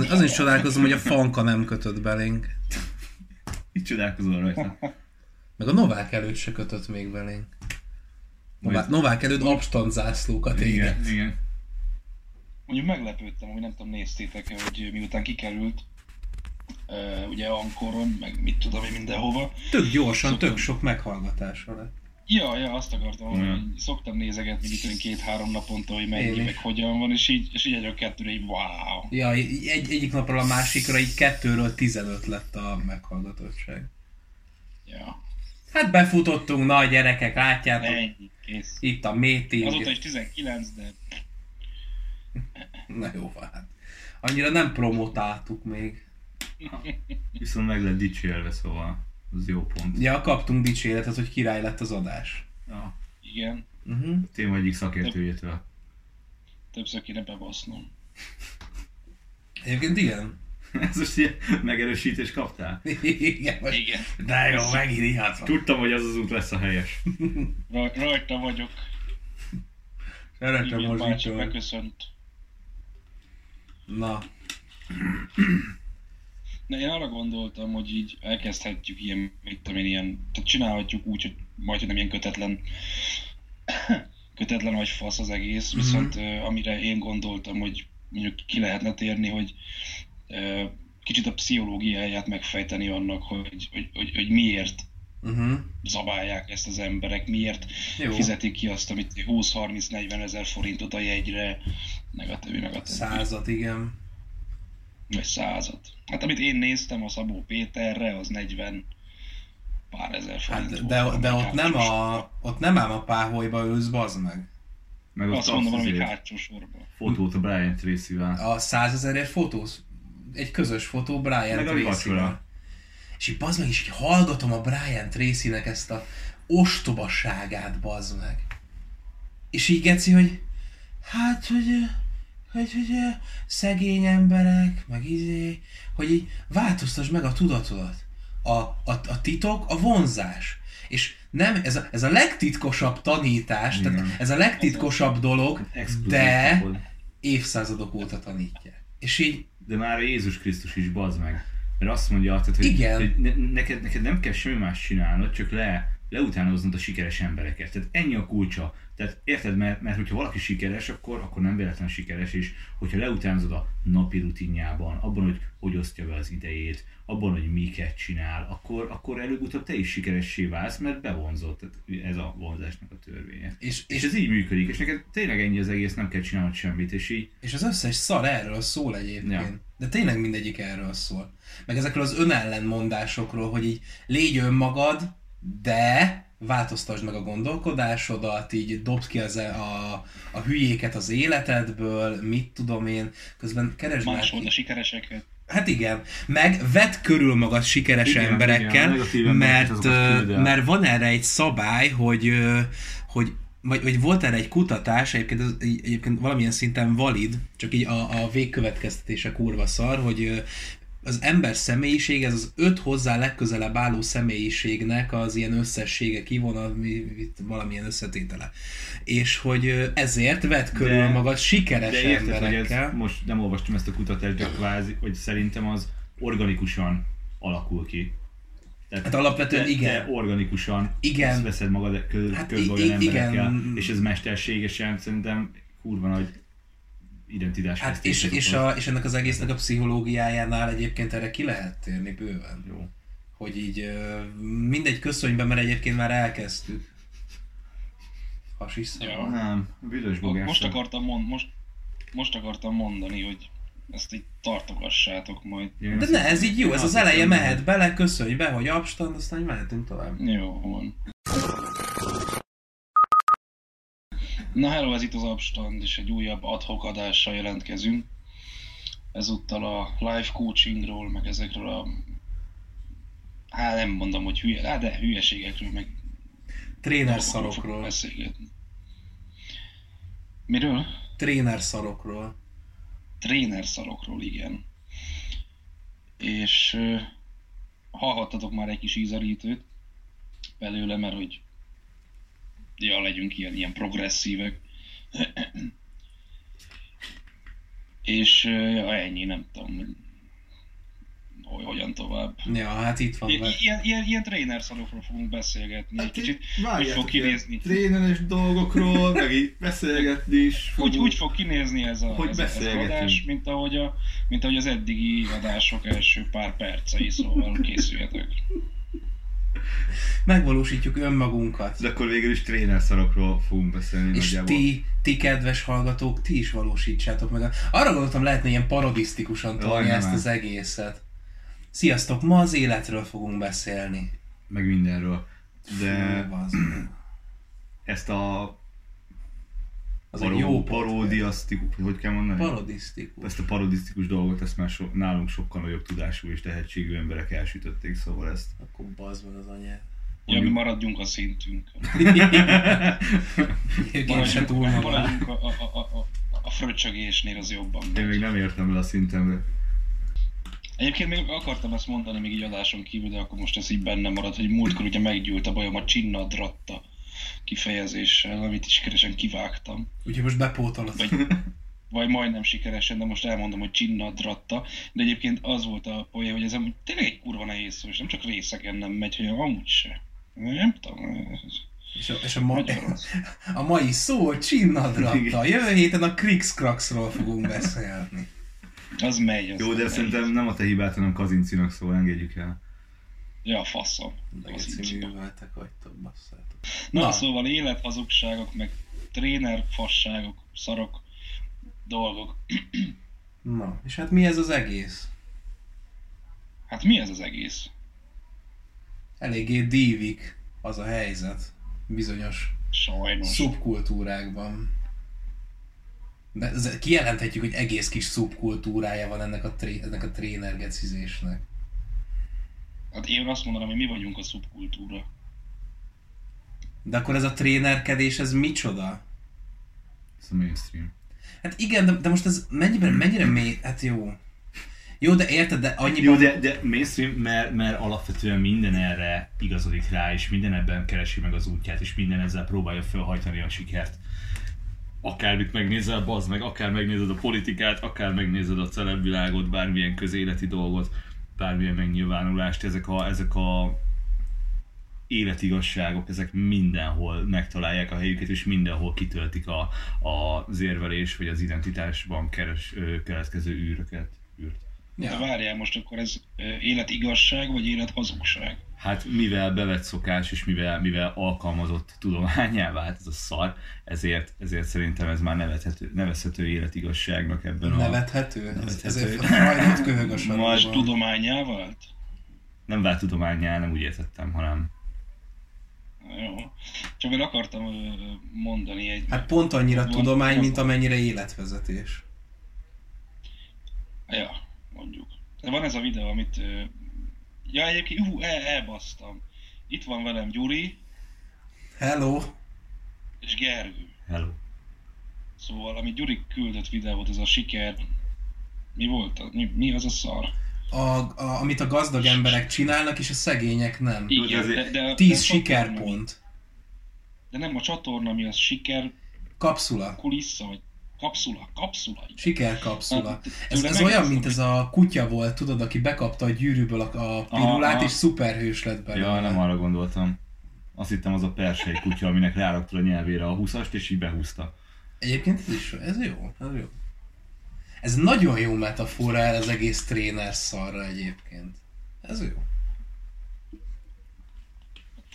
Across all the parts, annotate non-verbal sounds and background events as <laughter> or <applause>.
Azon, azon is csodálkozom, hogy a Fanka nem kötött belénk. Itt csodálkozol rajta. Meg a Novák előtt se kötött még belénk. Novák, Majd- Novák előtt abstand zászlókat Igen, éget. igen. Mondjuk meglepődtem, hogy nem tudom, néztétek hogy miután kikerült, uh, ugye Ankoron, meg mit tudom én mindenhova. Tök gyorsan, Szoktam. tök sok meghallgatása lett. Ja, ja, azt akartam Mhm. hogy szoktam nézegetni mit két-három naponta, hogy mennyi, is. meg hogyan van, és így, és így egyről kettőre így wow. Ja, egy, egyik napról a másikra így kettőről 15 lett a meghallgatottság. Ja, Hát befutottunk, na gyerekek, látjátok, ennyi, kész. itt a meeting. Azóta is 19, de Na jó, hát. Annyira nem promotáltuk még. Viszont meg lett dicsérve, szóval az jó pont. Ja, kaptunk dicséretet, hogy király lett az adás. Ja. igen, Uh-huh. Téma egyik szakértőjétől. többször kéne bebasznom. Egyébként igen. <laughs> Ez most ilyen megerősítést kaptál? <laughs> igen, most... Igen, De jó, megint ilyet van. Tudtam, hogy az az út lesz a helyes. <laughs> Raj, rajta vagyok. Szeretem Igen, a bácsi zsitört. beköszönt. Na, <clears throat> <clears throat> Na, én arra gondoltam, hogy így elkezdhetjük ilyen, mit tudom én, ilyen, tehát csinálhatjuk úgy, hogy majd, hogy nem ilyen kötetlen, <coughs> kötetlen vagy fasz az egész, Mhm. viszont uh, amire én gondoltam, hogy mondjuk ki lehetne térni, hogy uh, kicsit a pszichológiáját megfejteni annak, hogy, hogy, hogy, hogy miért uh-huh. zabálják ezt az emberek, miért Jó. fizetik ki azt, amit 20-30-40 ezer forintot a jegyre, meg a többi, meg a többi. Százat, igen. Vagy százat. Hát amit én néztem a Szabó Péterre, az 40 pár ezer forint Hát, volt. de, de ott nem a, ott nem ám a páholyba ülsz, bazd meg. Meg ott Azt mondom, valami hátsó sorban. fotót a Brian Tracy-vel. A százezerért fotós, egy közös fotó Brian Meg a Tracy-vel. vacsora. És így bazd meg, és így hallgatom a Brian Tracy-nek ezt a ostobaságát, bazd meg. És így geci, hogy hát, hogy, hogy, hogy szegény emberek, meg izé, hogy így változtasd meg a tudatodat. A, a, a titok a vonzás. És nem, ez a, ez a legtitkosabb tanítás, Igen. tehát ez a legtitkosabb dolog, Exkluzív de évszázadok óta tanítják. És így, De már Jézus Krisztus is bazd meg. Mert azt mondja, tehát, hogy, Igen. hogy ne, neked, neked nem kell semmi más csinálnod, csak le, leutánoznod a sikeres embereket. Tehát ennyi a kulcsa. Tehát érted, mert, mert hogyha valaki sikeres, akkor, akkor nem véletlenül sikeres, és hogyha leutánozod a napi rutinjában, abban, hogy hogy osztja be az idejét, abban, hogy miket csinál, akkor, akkor előbb-utóbb te is sikeressé válsz, mert bevonzott. Tehát ez a vonzásnak a törvénye. és, És és, ez így működik, és neked tényleg ennyi az egész, nem kell csinálnod semmit, és így és az összes szar erről szól egyébként. Ja. De tényleg mindegyik erről szól. Meg ezekről az önellenmondásokról, hogy így légy önmagad, de változtasd meg a gondolkodásodat, így dobd ki az, a, a hülyéket az életedből, mit tudom én, közben keresd Másold a sikereseket. Hát igen, meg vedd körül magad sikeres Igen, igen, emberekkel, embereket mert, mert van erre egy szabály, hogy, hogy vagy, vagy volt erre egy kutatás, egyébként, ez, egyébként valamilyen szinten valid, csak így a, a végkövetkeztetése kurva szar, hogy az ember személyiség, ez az öt hozzá legközelebb álló személyiségnek az ilyen összessége kivon, a, mi- mit- valamilyen összetétele. És hogy ezért vedd körül De- magad sikeres De érted, hogy emberekkel. ez, most nem olvastam ezt a kutatást, de kvázi, hogy szerintem az organikusan alakul ki. Tehát, Hát alapvetően de, igen. De organikusan Igen. veszed magad kö, Hát hát körbe olyan i- emberekkel, igen. és ez mesterségesen szerintem kurva nagy identitás Hát és, és, a, és ennek az egésznek a pszichológiájánál egyébként erre ki lehet térni bőven. Jó. Hogy így mindegy köszönjben, mert egyébként már elkezdtük. Hasiszom. Ja. Nem, büdös bogás. Most akartam, mond, most, most akartam mondani, hogy ezt így tartogassátok majd. De ne, ez így jó, ez az eleje mehet bele, köszönj be, hogy abstand, aztán mehetünk tovább. Jó van. Na hello, ez itt az Abstand, és egy újabb adhok adással jelentkezünk. Ezúttal a live coachingról, meg ezekről a... Hát nem mondom, hogy hülye, hát de hülyeségekről, meg Tréner szarokról. beszélgetni. Miről? Tréner szarokról. Tréner szarokról, igen. És ö, hallhattatok már egy kis ízarítőt belőle, mert hogy ja, legyünk ilyen, ilyen progresszívek. És ja, ennyi, nem tudom, hogy hogyan tovább. Ja, hát itt van. I-. Ilyen, ilyen, ilyen tréner szarokról fogunk beszélgetni. Hát Egy kicsit úgy fog kinézni. Tréneres dolgokról, meg így beszélgetni is Úgy, fogunk. úgy fog kinézni ez a, Hogy ez, a- ez a beszélgetünk. adás, mint ahogy, a, mint ahogy az eddigi adások első pár percei, szóval készüljetek. Megvalósítjuk önmagunkat. De akkor végül is tréner szarokról fogunk beszélni És nagyjából. ti, ti kedves hallgatók, ti is valósítsátok meg. Arra gondoltam, lehetne ilyen parodisztikusan tolni ezt az egészet. Sziasztok, ma az életről fogunk beszélni. Meg mindenről. De Fú, ezt a az paró, egy jó paródiasztikus, hogy kell mondani? Parodisztikus. ezt a parodisztikus dolgot, ezt már so, nálunk sokkal nagyobb tudású és tehetségű emberek elsütötték, szóval ezt. Akkor bazd meg az anyát. Ja, mi maradjunk a szintünkön. <laughs> Se túl maradjunk a, a, a, a, a fröccsögésnél az jobban. Én még nem értem el a szintemre. Egyébként még akartam ezt mondani még így adáson kívül, de akkor most ez így benne marad, hogy múltkor ugye meggyűlt a bajom a csinnadratta kifejezéssel, amit is sikeresen kivágtam. Úgyhogy most bepótolod. Vagy, vagy majdnem sikeresen, de most elmondom, hogy csinnadratta. De egyébként az volt a poén, hogy ez amúgy tényleg egy kurva nehéz szó, és nem csak részeken nem megy, hanem amúgy se. Nem tudom, ez És a, és a, ma, <laughs> a mai szó csinnadratta. Jövő héten a Krixkraxról fogunk beszélni. Az megy. Az Jó, de szerintem nem a te hibát, hanem Kazincinak, szóval engedjük el. Ja, faszom. De Az geci így. műveltek vagytok, basszátok. Na, Na. szóval élethazugságok, meg tréner fasságok, szarok, dolgok. Na, és hát mi ez az egész? Hát mi ez az egész? Eléggé dívik az a helyzet bizonyos Sajnos. szubkultúrákban. De kijelenthetjük, hogy egész kis szubkultúrája van ennek a, tré, ennek a trénergecizésnek. Hát én azt mondanám, hogy mi vagyunk a szubkultúra. De akkor ez a trénerkedés, ez micsoda? Ez a mainstream. Hát igen, de, de most ez mennyire, mennyire mély, hát jó. Jó, de érted, de annyiban... Jó, de, de mainstream, mert, mert alapvetően minden erre igazodik rá, és minden ebben keresi meg az útját, és minden ezzel próbálja felhajtani a sikert. Akármit megnézel, bazd meg, akár megnézed a politikát, akár megnézed a celebvilágot, bármilyen közéleti dolgot, bármilyen megnyilvánulást, ezek a, ezek a életigasságok, ezek mindenhol megtalálják a helyüket, és mindenhol kitöltik a, a, az érvelés, vagy az identitásban keres, keletkező űröket. űrt. De Ja. várjál, most akkor ez ö, életigasság, vagy élethazugság? Hát mivel bevett szokás, és mivel, mivel alkalmazott tudományá vált ez a szar, ezért, ezért szerintem ez már nevethető, nevezhető életigasságnak ebben a... Nevethető? Ez, Nevethető. ezért Freudot köhög a sarokban. tudományá vált? Nem vált tudományá, nem úgy értettem, hanem... Jó. Csak én akartam mondani egy... Hát pont annyira Van- tudomány, mint amennyire életvezetés. Ja, mondjuk. De van ez a videó, amit... Ja, egyébként, hú, el, elbasztam. Itt van velem Gyuri Hello! és Gergő. Hello. Szóval, amit Gyuri küldött videót, ez a siker... Mi volt? az? Mi, mi az a szar? A, a, amit a gazdag emberek csinálnak, és a szegények nem. Igen, de, de, Tíz de a csatorna, sikerpont. De nem a csatorna, mi az siker Kapszula. kulissza, vagy kapszula, kapszula. igen. Sikerkapszula. Hát, Ez, ez olyan, mint ez a kutya volt, tudod, aki bekapta a gyűrűből a, a pirulát, aha. és szuperhős lett belőle. Ja, nem arra gondoltam. Azt hittem az a persei kutya, aminek ráraktad a nyelvére a húszast, és így behúzta. Egyébként ez is ez jó, ez jó. Ez nagyon jó metafora el az egész tréner szarra egyébként. Ez jó.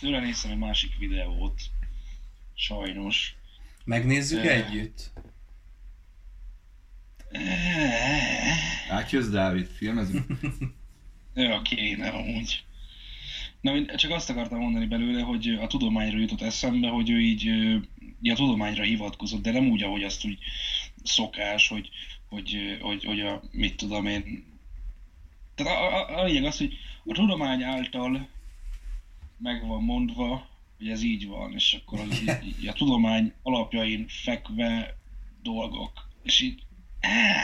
Tőle néztem egy másik videót. Sajnos. Megnézzük Ö. együtt. Átjössz, Dávid? Filmezünk? <laughs> Ja, kéne amúgy. Na, csak azt akartam mondani belőle, hogy a tudományra jutott eszembe, hogy ő így ja, a tudományra hivatkozott, de nem úgy, ahogy azt úgy szokás, hogy, hogy, hogy, hogy a, mit tudom én. Tehát a, a, a lényeg az, hogy a tudomány által meg van mondva, hogy ez így van, és akkor az, <laughs> így, így a tudomány alapjain fekve dolgok. És így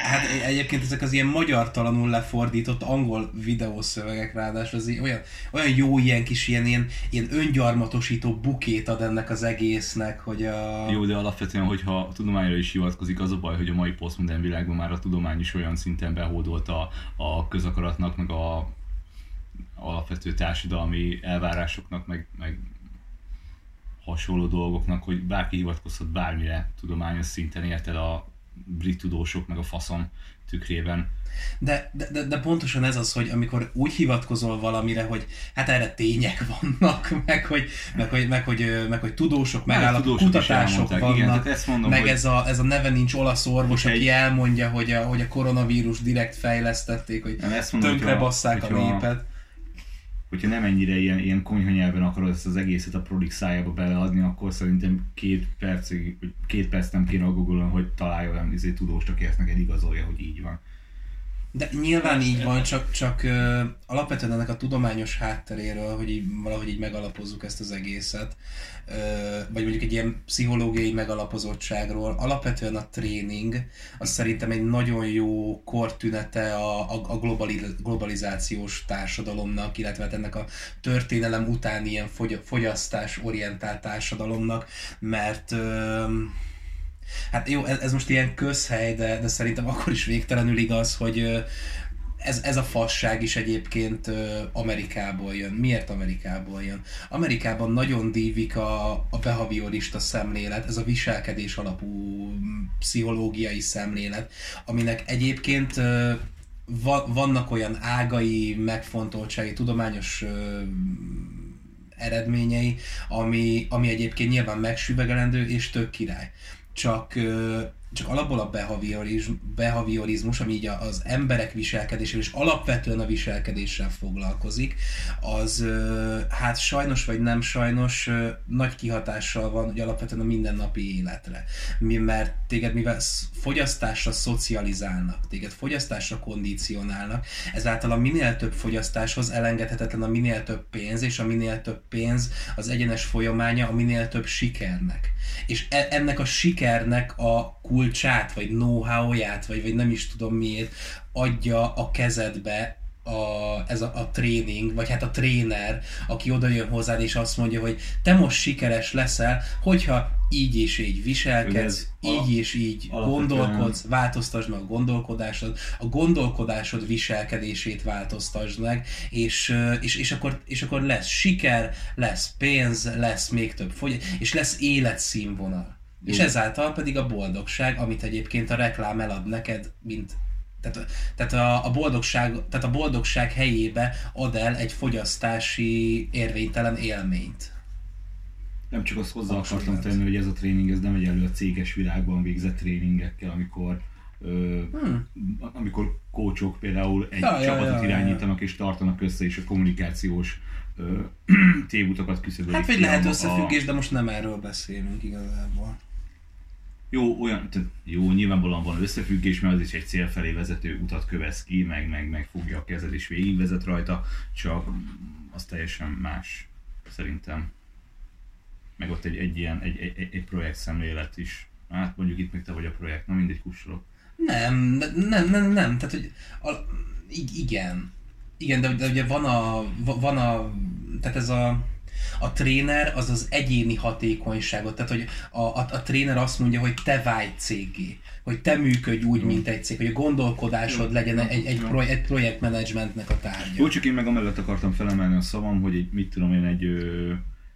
Hát egyébként ezek az ilyen magyartalanul lefordított angol videószövegek ráadásul az olyan, olyan jó ilyen kis ilyen, ilyen, ilyen öngyarmatosító bukét ad ennek az egésznek, hogy a... Jó, de alapvetően, hogyha a tudományra is hivatkozik, az a baj, hogy a mai posztmodern világban már a tudomány is olyan szinten behódolt a, a közakaratnak, meg a alapvető társadalmi elvárásoknak, meg, meg hasonló dolgoknak, hogy bárki hivatkozhat bármire tudományos szinten, érted a brit tudósok, meg a faszom tükrében. De, de, de, de pontosan ez az, hogy amikor úgy hivatkozol valamire, hogy hát erre tények <laughs> vannak, meg hogy, meg hogy, meg hogy, meg hogy tudósok, megállap, kutatások vannak, igen, tehát ezt mondom, meg hogy ez, a, ez a neve nincs olasz orvos, aki egy... elmondja, hogy a, hogy a koronavírus direkt fejlesztették, hogy tönkre basszák a népet hogyha nem ennyire ilyen, ilyen konyha nyelven akarod ezt az egészet a prodik szájába beleadni, akkor szerintem két percig, két perc nem kéne a google hogy találja olyan izé, tudós, aki ezt neked igazolja, hogy így van. De nyilván így van, csak, csak uh, alapvetően ennek a tudományos hátteréről, hogy így, valahogy így megalapozzuk ezt az egészet, uh, vagy mondjuk egy ilyen pszichológiai megalapozottságról, alapvetően a tréning, az szerintem egy nagyon jó kortünete a, a, a globali, globalizációs társadalomnak, illetve hát ennek a történelem utáni ilyen fogy, fogyasztás orientált társadalomnak, mert uh, Hát jó, ez, ez most ilyen közhely, de, de szerintem akkor is végtelenül igaz, hogy ez, ez a fasság is egyébként Amerikából jön. Miért Amerikából jön? Amerikában nagyon dívik a, a behaviorista szemlélet, ez a viselkedés alapú pszichológiai szemlélet, aminek egyébként va, vannak olyan ágai, megfontoltsági, tudományos eredményei, ami, ami egyébként nyilván megsüvegelendő és tök király csak, csak alapból a behaviorizm, behaviorizmus, ami így az emberek viselkedésével és alapvetően a viselkedéssel foglalkozik, az hát sajnos vagy nem sajnos nagy kihatással van hogy alapvetően a mindennapi életre. Mi, mert téged mivel fogyasztásra szocializálnak, téged fogyasztásra kondicionálnak, ezáltal a minél több fogyasztáshoz elengedhetetlen a minél több pénz, és a minél több pénz az egyenes folyamánya a minél több sikernek. És e- ennek a sikernek a kulcsát, vagy know-how-ját, vagy, vagy nem is tudom miért adja a kezedbe a, ez a, a tréning, vagy hát a tréner, aki oda jön hozzád és azt mondja, hogy te most sikeres leszel, hogyha így és így viselkedsz, így és így gondolkodsz, változtasd meg a gondolkodásod, a gondolkodásod viselkedését változtasd meg, és, és, és, akkor, és akkor lesz siker, lesz pénz, lesz még több fogy, és lesz életszínvonal. És ezáltal pedig a boldogság, amit egyébként a reklám elad neked, mint tehát, tehát a, a, boldogság, tehát a boldogság helyébe ad el egy fogyasztási érvénytelen élményt. Nem csak azt hozzá akartam tenni, hogy ez a tréning ez nem egy elő a céges világban végzett tréningekkel, amikor ö, hmm. amikor kócsok például egy ja, csapatot ja, ja, irányítanak és tartanak össze, és a kommunikációs ö, <clears throat> tévutakat küszöbölik. Hát vagy lehet összefüggés, a... de most nem erről beszélünk igazából jó, olyan, tehát jó, nyilvánvalóan van összefüggés, mert az is egy cél felé vezető utat kövesz ki, meg, meg, meg fogja a kezed és végigvezet rajta, csak az teljesen más, szerintem. Meg ott egy, egy ilyen, egy, egy, egy projekt szemlélet is. Hát mondjuk itt még te vagy a projekt, na mindegy kussolok. Nem, nem, nem, nem, tehát hogy a, igen. Igen, de, de ugye van a, van a, tehát ez a, a tréner az az egyéni hatékonyságot, tehát hogy a, a, a tréner azt mondja, hogy te vágy cégé, hogy te működj úgy, mint egy cég, hogy a gondolkodásod legyen egy, egy, pro, egy projektmenedzsmentnek a tárgya. Jó, csak én meg amellett akartam felemelni a szavam, hogy egy, mit tudom én, egy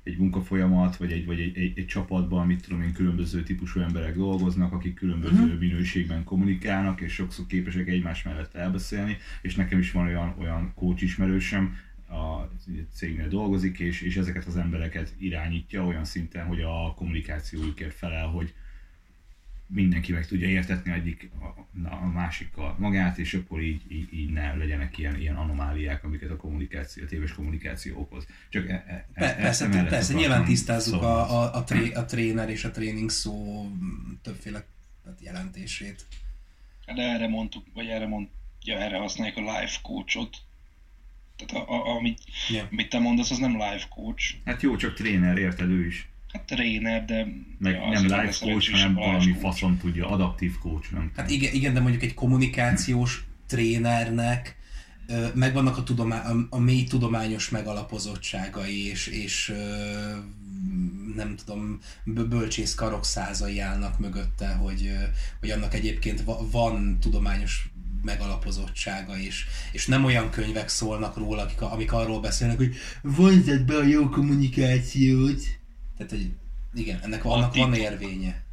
egy munkafolyamat, vagy egy, vagy egy, egy, egy csapatban, mit tudom én, különböző típusú emberek dolgoznak, akik különböző uh-huh. minőségben kommunikálnak, és sokszor képesek egymás mellett elbeszélni, és nekem is van olyan, olyan coach ismerősöm, a cégnél dolgozik, és, és ezeket az embereket irányítja olyan szinten, hogy a kommunikációjukért felel, hogy mindenki meg tudja értetni egyik a, a másikkal magát, és akkor így, így, így ne legyenek ilyen, ilyen anomáliák, amiket a kommunikáció, a téves kommunikáció okoz. Csak e, e, e, persze, persze, persze nyilván tisztázzuk szóval. a, a, a, tré, a tréner és a tréning szó többféle jelentését. De erre mondtuk, vagy erre mondja, erre használják a life coachot, tehát a, a, amit, yeah. amit te mondasz, az nem life coach. Hát jó, csak tréner, érted ő is. Hát tréner, de... Meg ja, nem lesz coach, hanem valami coach. faszon tudja, adaptív coach, nem Hát igen, igen, de mondjuk egy kommunikációs trénernek megvannak a, tudomá- a, a mély tudományos megalapozottságai, és, és nem tudom, bö- bölcsész karokszázai állnak mögötte, hogy, hogy annak egyébként va- van tudományos megalapozottsága, és, és nem olyan könyvek szólnak róla, akik, amik arról beszélnek, hogy vonzad be a jó kommunikációt. Tehát, hogy igen, ennek A annak van érvénye.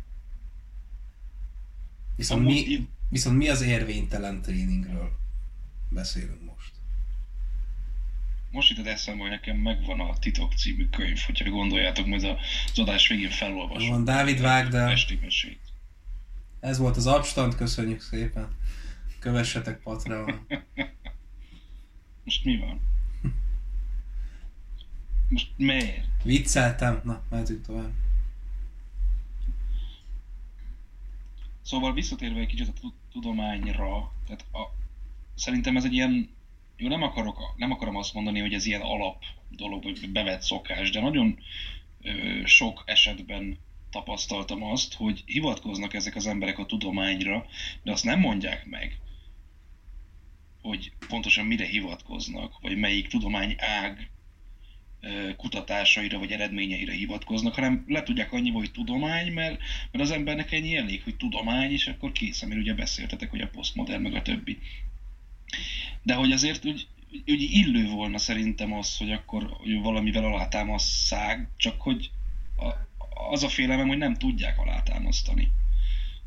Viszont mi, Viszont mi az érvénytelen tréningről beszélünk most? Most jutott eszembe, hogy nekem megvan a Titok című könyv, hogyha gondoljátok, majd az adás végén felolvasom. Van Dávid Vágd el. Esti mesét. Ez volt az abstand, köszönjük szépen. Kövessetek Patreon. Most mi van? Most miért? Vicceltem? Na, mehetünk tovább. Szóval visszatérve egy kicsit a tu- tudományra, tehát a, szerintem ez egy ilyen, jó nem, akarok, nem akarom azt mondani, hogy ez ilyen alap dolog, vagy bevett szokás, de nagyon ö, sok esetben tapasztaltam azt, hogy hivatkoznak ezek az emberek a tudományra, de azt nem mondják meg, hogy pontosan mire hivatkoznak, vagy melyik tudomány ág kutatásaira vagy eredményeire hivatkoznak, hanem le tudják annyi, hogy tudomány, mert, mert az embernek ennyi elég, hogy tudomány, és akkor kész, amiről ugye beszéltetek, hogy a posztmodern meg a többi. De hogy azért úgy, úgy illő volna szerintem az, hogy akkor hogy valamivel alátámasszák, csak hogy a, az a félelem, hogy nem tudják alátámasztani.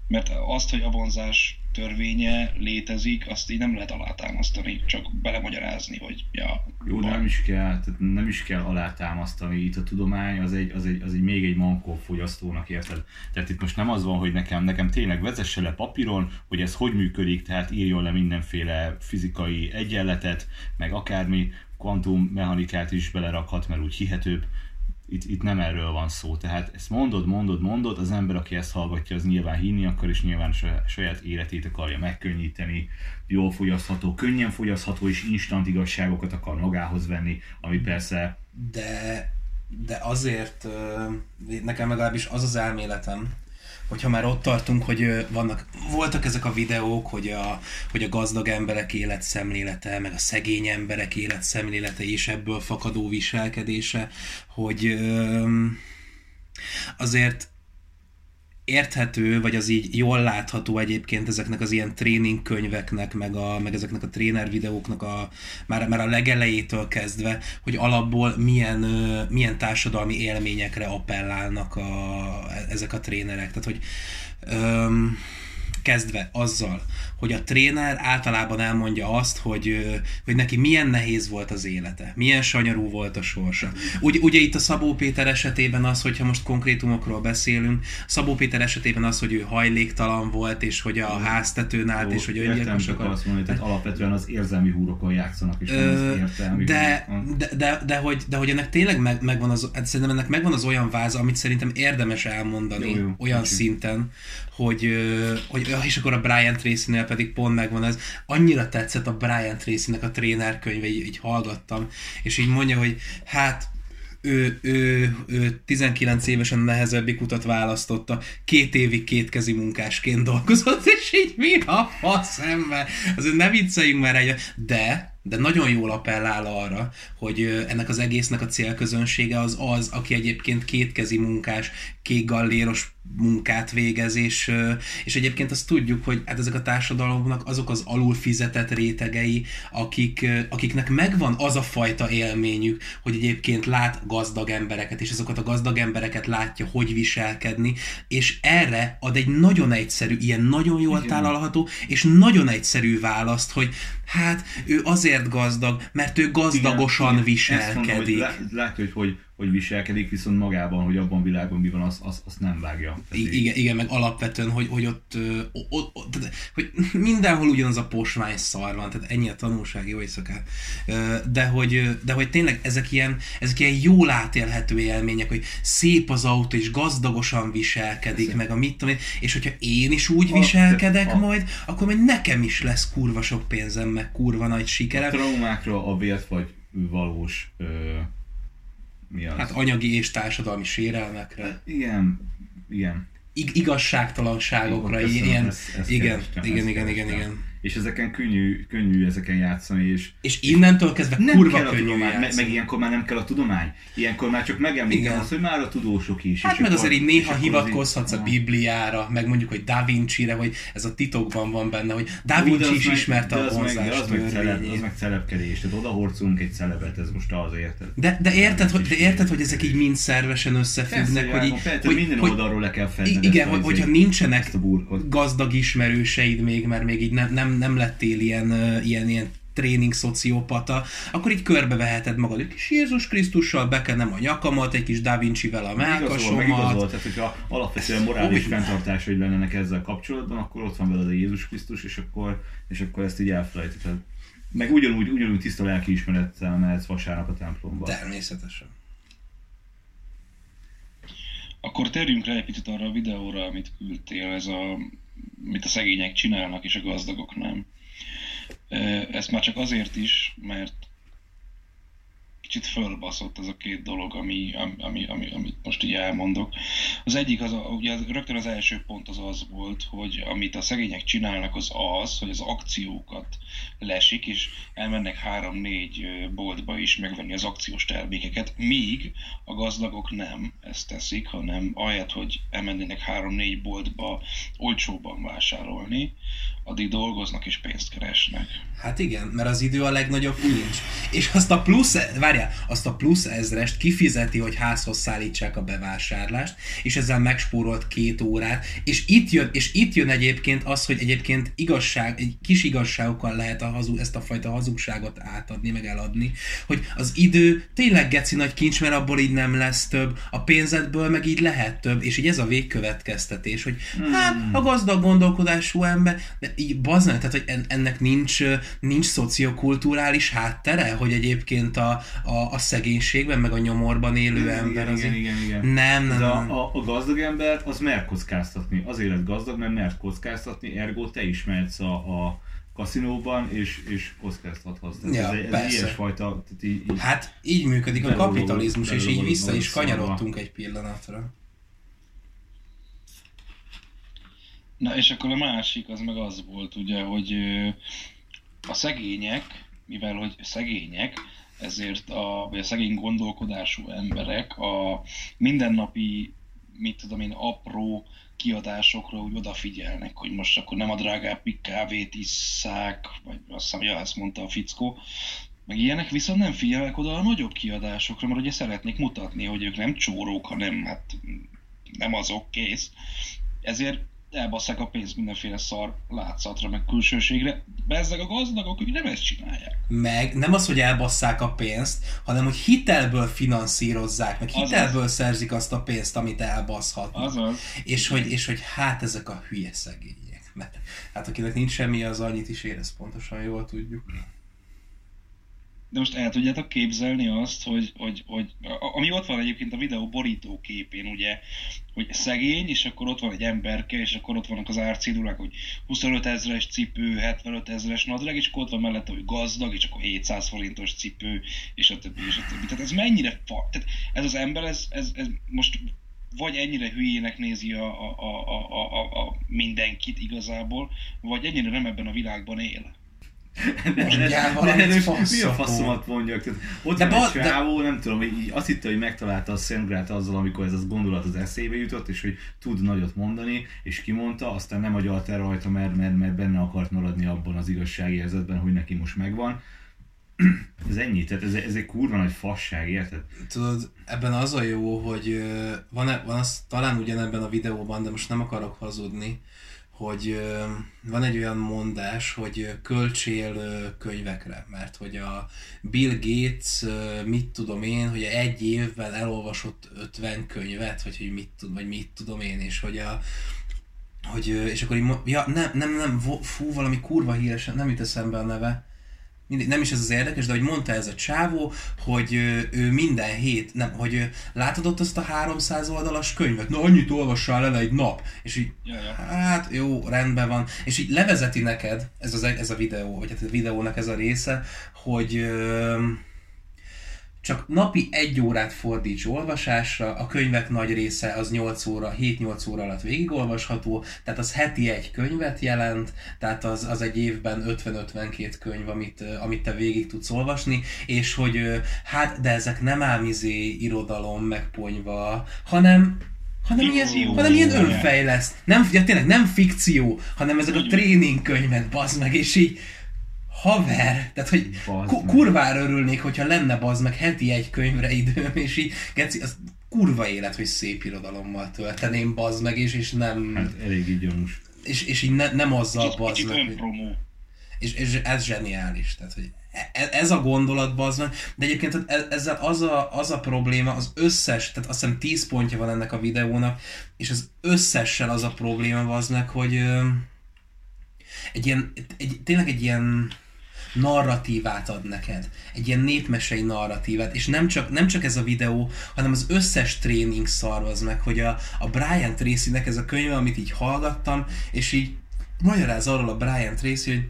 Mert azt, hogy a vonzás törvénye létezik, azt így nem lehet alátámasztani, csak belemagyarázni, hogy ja, Jó, de nem is kell, tehát nem is kell alátámasztani. Itt a tudomány az egy, az egy, az egy még egy mankó fogyasztónak, érted? Tehát itt most nem az van, hogy nekem, nekem tényleg vezesse le papíron, hogy ez hogy működik, tehát írjon le mindenféle fizikai egyenletet, meg akármi, kvantummechanikát is belerakhat, mert úgy hihetőbb. Itt, itt nem erről van szó. Tehát ezt mondod, mondod, mondod, az ember, aki ezt hallgatja, az nyilván hinni akar, és nyilván saj- saját életét akarja megkönnyíteni, jól fogyasztható, könnyen fogyasztható és instant igazságokat akar magához venni, ami persze De, de azért nekem legalábbis az az elméletem, hogyha már ott tartunk, hogy vannak, voltak ezek a videók, hogy a, hogy a gazdag emberek életszemlélete, meg a szegény emberek életszemlélete és ebből fakadó viselkedése, hogy azért érthető, vagy az így jól látható egyébként ezeknek az ilyen tréningkönyveknek, meg, a, meg ezeknek a tréner videóknak a, már, már a legelejétől kezdve, hogy alapból milyen, milyen társadalmi élményekre appellálnak a, ezek a trénerek. Tehát, hogy öm, kezdve azzal, hogy a tréner általában elmondja azt, hogy, hogy neki milyen nehéz volt az élete, milyen sanyarú volt a sorsa. Ugye, ugye itt a Szabó Péter esetében az, hogyha most konkrétumokról beszélünk, Szabó Péter esetében az, hogy ő hajléktalan volt, és hogy a háztetőn állt, és hogy öngyilkos akar. azt mondani, tehát alapvetően az érzelmi húrokon játszanak, és nem az értelmi de, de, de, de, hogy, de hogy ennek tényleg meg, megvan az, hát szerintem ennek megvan az olyan váza, amit szerintem érdemes elmondani Jó, jó, olyan kicsi. szinten, hogy, hogy ja, és akkor a Brian Tracy-nél pedig pont megvan ez. Annyira tetszett a Brian Tracy-nek a trénerkönyve, így, így hallgattam, és így mondja, hogy hát ő, ő, ő 19 évesen nehezebbik utat választotta, két évig kétkezi munkásként dolgozott, <laughs> és így mi a fasz ember? Azért ne vicceljünk már egy, de de nagyon jól appellál arra, hogy ennek az egésznek a célközönsége az az, aki egyébként kétkezi munkás, kékgalléros munkát végez, és, és egyébként azt tudjuk, hogy hát ezek a társadalomnak azok az alul fizetett rétegei, akik, akiknek megvan az a fajta élményük, hogy egyébként lát gazdag embereket, és azokat a gazdag embereket látja, hogy viselkedni, és erre ad egy nagyon egyszerű, ilyen nagyon jól Igen. tálalható, és nagyon egyszerű választ, hogy hát ő azért gazdag, mert ő gazdagosan Igen, viselkedik. Ezt mondom, hogy lá- látja, hogy, hogy hogy viselkedik, viszont magában, hogy abban a világban mi van, azt az, az nem vágja. Tehát I- így- igen, igen, meg alapvetően, hogy, hogy ott, ott, ott tehát, hogy mindenhol ugyanaz a posmány szar van, tehát ennyi a tanulság, jó éjszakát. De hogy, de hogy tényleg ezek ilyen, ezek ilyen jól átélhető élmények, hogy szép az autó, és gazdagosan viselkedik, Persze. meg a mit tudom én, és hogyha én is úgy A- viselkedek a- majd, akkor majd nekem is lesz kurva sok pénzem, meg kurva nagy A sikerem. traumákra a vélt vagy valós ö, mi az? Hát anyagi és társadalmi sérelmekre, igen, igen. ig- igazságtalanságokra, Jó, köszönöm, ilyen, ezt- ezt igen, igen, igen, igen, kerestem. igen. És ezeken könnyű, könnyű ezeken játszani, és És innentől kezdve nem kurva kell a könnyű tudomány, meg, meg ilyenkor már nem kell a tudomány. Ilyenkor már csak megemlítem azt, hogy már a tudósok is. Hát meg akkor- azért így néha hivatkozhatsz az a így- Bibliára, meg mondjuk, hogy Da Vinci-re, hogy ez a titokban van benne, hogy Da Vinci az is meg- ismerte a az meg- vonzás az meg, celeb, az meg celebkedés, tehát odahorcolunk egy celebet, ez most az érted. De, de, érted, hogy, de érted, hogy ezek így mind szervesen összefüggnek, hogy, így, hogy, minden oldalról le kell fedned igen, hogyha nincsenek gazdag ismerőseid még, mert még így nem, nem, lettél ilyen, ilyen, ilyen tréning szociopata, akkor így körbeveheted magad, egy kis Jézus Krisztussal bekenem a nyakamat, egy kis Da Vinci-vel a Megigazol, megigazol, melkasomat. tehát hogyha alapvetően morális Hogy- fenntartásaid lennének ezzel kapcsolatban, akkor ott van veled a Jézus Krisztus, és akkor, és akkor ezt így elfelejtheted. Meg ugyanúgy, ugyanúgy tiszta lelkiismerettel mehetsz vasárnap a templomba. Természetesen. Akkor térjünk rá egy picit arra a videóra, amit küldtél, ez a, mit a szegények csinálnak, és a gazdagok nem. Ezt már csak azért is, mert kicsit fölbaszott ez a két dolog, ami, ami, ami, amit most így elmondok. Az egyik, az a, ugye az- rögtön az első pont az az volt, hogy amit a szegények csinálnak, az az, hogy az akciókat lesik, és elmennek három-négy boltba is megvenni az akciós termékeket, míg a gazdagok nem ezt teszik, hanem ahelyett, hogy elmennének három-négy boltba olcsóban vásárolni, addig dolgoznak és pénzt keresnek. Hát igen, mert az idő a legnagyobb kincs. És azt a plusz, várjál, azt a plusz ezrest kifizeti, hogy házhoz szállítsák a bevásárlást, és ezzel megspórolt két órát, és itt jön, és itt jön egyébként az, hogy egyébként igazság, egy kis igazságokkal lehet a hazug, ezt a fajta hazugságot átadni, meg eladni, hogy az idő tényleg geci nagy kincs, mert abból így nem lesz több, a pénzedből meg így lehet több, és így ez a végkövetkeztetés, hogy hát a gazdag gondolkodású ember, de így bazd tehát hogy en- ennek nincs, nincs szociokulturális háttere, hogy egyébként a, a, a szegénységben, meg a nyomorban élő igen, ember igen, az igen, igen, igen. Nem, nem, nem. a, a, gazdag ember az mer kockáztatni. Azért lett gazdag, mert mer kockáztatni, ergo te is mehetsz a, a kaszinóban, és, és kockáztathatsz. Tehát Ja, ez, ez persze. ilyesfajta, tehát így, így Hát így működik a kapitalizmus, és így vissza is kanyarodtunk egy pillanatra. Na és akkor a másik az meg az volt ugye, hogy a szegények, mivel hogy szegények, ezért a, vagy a szegény gondolkodású emberek a mindennapi, mit tudom én, apró kiadásokra úgy odafigyelnek, hogy most akkor nem a drágább kávét isszák, vagy azt hiszem, ja, ezt mondta a fickó, meg ilyenek, viszont nem figyelnek oda a nagyobb kiadásokra, mert ugye szeretnék mutatni, hogy ők nem csórók, hanem hát nem azok, kész. Ezért elbasszák a pénzt mindenféle szar látszatra, meg külsőségre. Bezzeg a gazdagok, ők nem ezt csinálják. Meg nem az, hogy elbasszák a pénzt, hanem hogy hitelből finanszírozzák, meg Azaz. hitelből szerzik azt a pénzt, amit elbaszhatnak. Azaz. És hogy, és hogy hát ezek a hülye szegények. Mert hát akinek nincs semmi, az annyit is érez, pontosan jól tudjuk. De most el tudjátok képzelni azt, hogy, hogy, hogy ami ott van egyébként a videó borító képén, ugye, hogy szegény, és akkor ott van egy emberke, és akkor ott vannak az árcédulák, hogy 25 ezres cipő, 75 ezres nadrág, és akkor ott van mellette, hogy gazdag, és akkor 700 forintos cipő, és a többi, és a többi. Tehát ez mennyire fa... Tehát ez az ember, ez, ez, ez most vagy ennyire hülyének nézi a, a, a, a, a, a mindenkit igazából, vagy ennyire nem ebben a világban él. Mondjál De valamit, Mi a faszomat mondjak? Tehát ott De de van ba- egy de- csávó, nem tudom, így azt hitte, hogy megtalálta a Szentgrát azzal, amikor ez az gondolat az eszébe jutott, és hogy tud nagyot mondani, és kimondta, aztán nem agyalt el rajta, mert, mert, mert benne akart maradni abban az igazságérzetben, hogy neki most megvan. <clears throat> Ez ennyi, tehát ez, ez egy kurva nagy fasság, érted? Tudod, ebben az a jó, hogy van, van az talán ugyanebben a videóban, de most nem akarok hazudni, hogy van egy olyan mondás, hogy költsél könyvekre, mert hogy a Bill Gates, mit tudom én, hogy egy évben elolvasott 50 könyvet, vagy hogy mit, tud, vagy mit tudom én, és hogy a hogy, és akkor így, ja, nem, nem, nem, fú, valami kurva híresen, nem jut eszembe a neve, mindegy, nem is ez az érdekes, de hogy mondta ez a csávó, hogy ő minden hét, nem, hogy ő, látod ott azt a 300 oldalas könyvet? Na, annyit olvassál el egy nap. És így, Ja, ja. hát jó, rendben van. És így levezeti neked, ez, az, ez a videó, vagy hát a videónak ez a része, hogy ö, csak napi egy órát fordíts olvasásra, a könyvek nagy része az 8 óra, 7-8 óra alatt végigolvasható, tehát az heti egy könyvet jelent, tehát az, az egy évben 50-52 könyv, amit, amit te végig tudsz olvasni, és hogy hát, de ezek nem ámizé irodalom megponyva, hanem hanem ilyen, Fikció. hanem ilyen önfejleszt. Nem, ja, tényleg nem fikció, hanem ezek a tréningkönyvek, bazd meg, és így haver, tehát hogy Bazd ku- kurvára örülnék, hogyha lenne bazd meg heti egy könyvre időm, és így, geci, az kurva élet, hogy szép irodalommal tölteném bazd meg, és, és nem, Hát eléggé gyanús. és, és így ne, nem azzal bazd kicsit meg, hogy- és, és ez zseniális, tehát hogy e- ez a gondolat az meg, de egyébként tehát e- ezzel az a, az a probléma, az összes, tehát azt hiszem 10 pontja van ennek a videónak, és az összessel az a probléma az meg, hogy egy ilyen, egy, tényleg egy ilyen narratívát ad neked. Egy ilyen népmesei narratívát, és nem csak, nem csak ez a videó, hanem az összes tréning szarvaz meg, hogy a, a Brian Tracy-nek ez a könyve, amit így hallgattam, és így magyaráz arról a Brian Tracy, hogy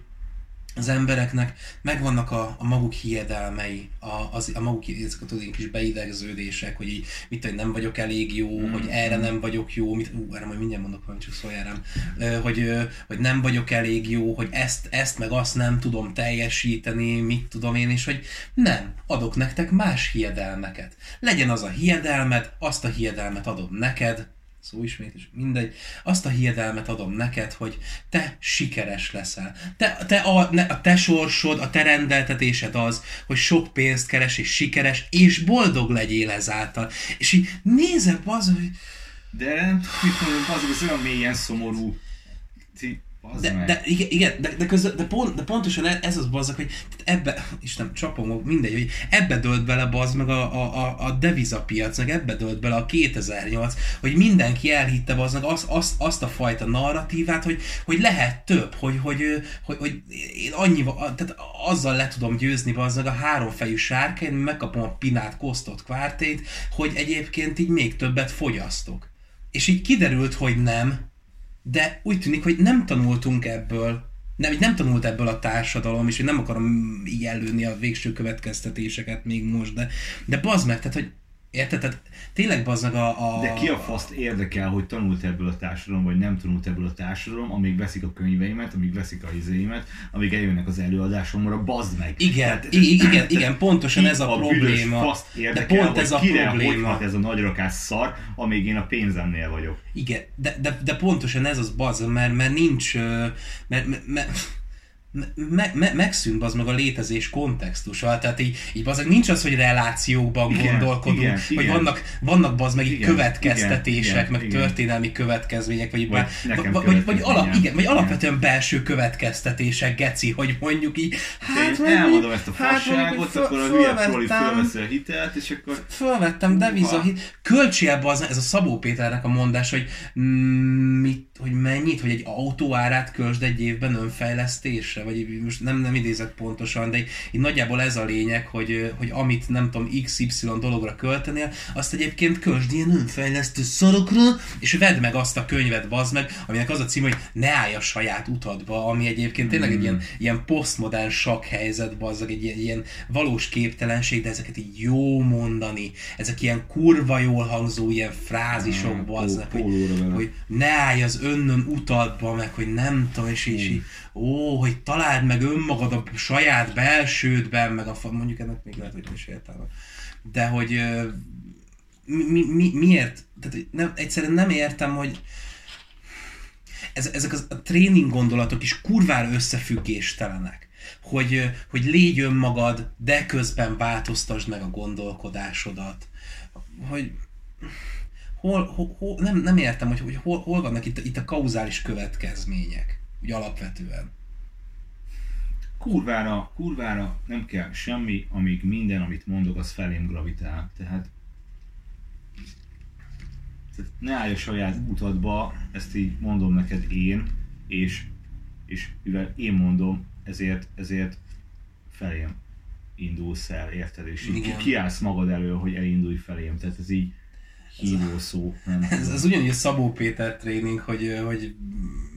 az embereknek megvannak a, a maguk hiedelmei, a, az, a maguk ezek a tudod, kis beidegződések, hogy így, mit tudom, nem vagyok elég jó, mm. hogy erre nem vagyok jó, mit, ú, erre majd mindjárt mondok valamit, csak rám, Ö, hogy, hogy nem vagyok elég jó, hogy ezt, ezt meg azt nem tudom teljesíteni, mit tudom én, és hogy nem, adok nektek más hiedelmeket. Legyen az a hiedelmed, azt a hiedelmet adom neked, szó ismét, és mindegy, azt a hiedelmet adom neked, hogy te sikeres leszel. Te, te a, ne, a te sorsod, a te rendeltetésed az, hogy sok pénzt keres, és sikeres, és boldog legyél ezáltal. És így nézek az, hogy De nem tudjuk, mit mondani, azok az olyan mélyen szomorú. De, de, igen, de, de, közben, de, pont, de pontosan ez az bazzak, hogy ebbe, Isten, csapongok, mindegy, hogy ebbe dölt bele bazd meg a, a, a, devizapiac, meg ebbe dölt bele a 2008, hogy mindenki elhitte bazd meg azt, azt, azt a fajta narratívát, hogy, hogy lehet több, hogy, hogy, hogy, hogy, hogy én annyival, tehát azzal le tudom győzni bazd meg a háromfejű sárkány, megkapom a pinát, kosztot, kvártét, hogy egyébként így még többet fogyasztok. És így kiderült, hogy nem, de úgy tűnik, hogy nem tanultunk ebből, nem, nem tanult ebből a társadalom, és én nem akarom így előni a végső következtetéseket még most, de, de bazd meg, tehát, hogy érted, tehát tényleg bazd meg a, a... De ki a faszt érdekel, hogy tanult ebből a társadalom, vagy nem tanult ebből a társadalom, amíg veszik a könyveimet, amíg veszik a izéimet, amíg eljönnek az előadásomra, bazd meg. Igen, Tehát- igen, igen, pontosan ez a, büdös probléma. faszt De érdekel, pont ez a kire probléma. ez a nagyrakás szar, amíg én a pénzemnél vagyok. Igen, de, de, de pontosan ez az baz, mert, mert nincs, mert, mert, mert me, me, megszűnt az meg a létezés kontextusa, tehát így, így bazeg, nincs az, hogy relációkban Igen, gondolkodunk, igen, hogy igen. vannak, vannak bazd meg Igen, következtetések, igen, meg igen. történelmi következmények, vagy, Vagy bár, vagy, vagy, vagy, alap, igen, vagy Igen. alapvetően belső következtetések, geci, hogy mondjuk így, Hát, vagy- én elmondom ezt a hát fasságot, mondjuk, akkor a hülye Froli fölvettem- fölveszi a hitelt, és akkor Fölvettem deviza, hit. költsél az, ez a Szabó Péternek a mondás, hogy mit, hogy mennyit, hogy egy autó árát költsd egy évben önfejlesztésre, vagy most nem, nem idézek pontosan, de így, így nagyjából ez a lényeg, hogy, hogy amit nem tudom XY dologra költenél, azt egyébként költsd ilyen önfejlesztő szarokra, és vedd meg azt a könyvet, bazd meg, aminek az a cím, hogy ne állj a saját utadba, ami egyébként tényleg egy ilyen, ilyen posztmodern sakhelyzet, bazd meg, egy ilyen, ilyen valós képtelenség, de ezeket így jó mondani, ezek ilyen kurva jól hangzó ilyen frázisok, meg, pó- hogy, hogy ne állj az önnön utadba, meg hogy nem tudom, és így, így ó, hogy találd meg önmagad a saját belsődben, meg a mondjuk ennek még lehet, hogy is értelme. De hogy mi, mi, mi, miért? Tehát nem, egyszerűen nem értem, hogy ez, ezek az, a tréning gondolatok is kurvára összefüggéstelenek. Hogy, hogy légy önmagad, de közben változtasd meg a gondolkodásodat. Hogy hol, hol, hol nem, nem értem, hogy, hogy hol, hol vannak itt, itt a kauzális következmények, úgy alapvetően. Kurvára, kurvára nem kell semmi, amíg minden, amit mondok, az felém gravitál. Tehát, tehát ne állj a saját utadba, ezt így mondom neked én, és, és mivel én mondom, ezért, ezért felém indulsz el, érted? És így kiállsz magad elő, hogy elindulj felém. Tehát ez így hívó szó. Nem Ez, ez ugyanúgy a Szabó Péter tréning, hogy, hogy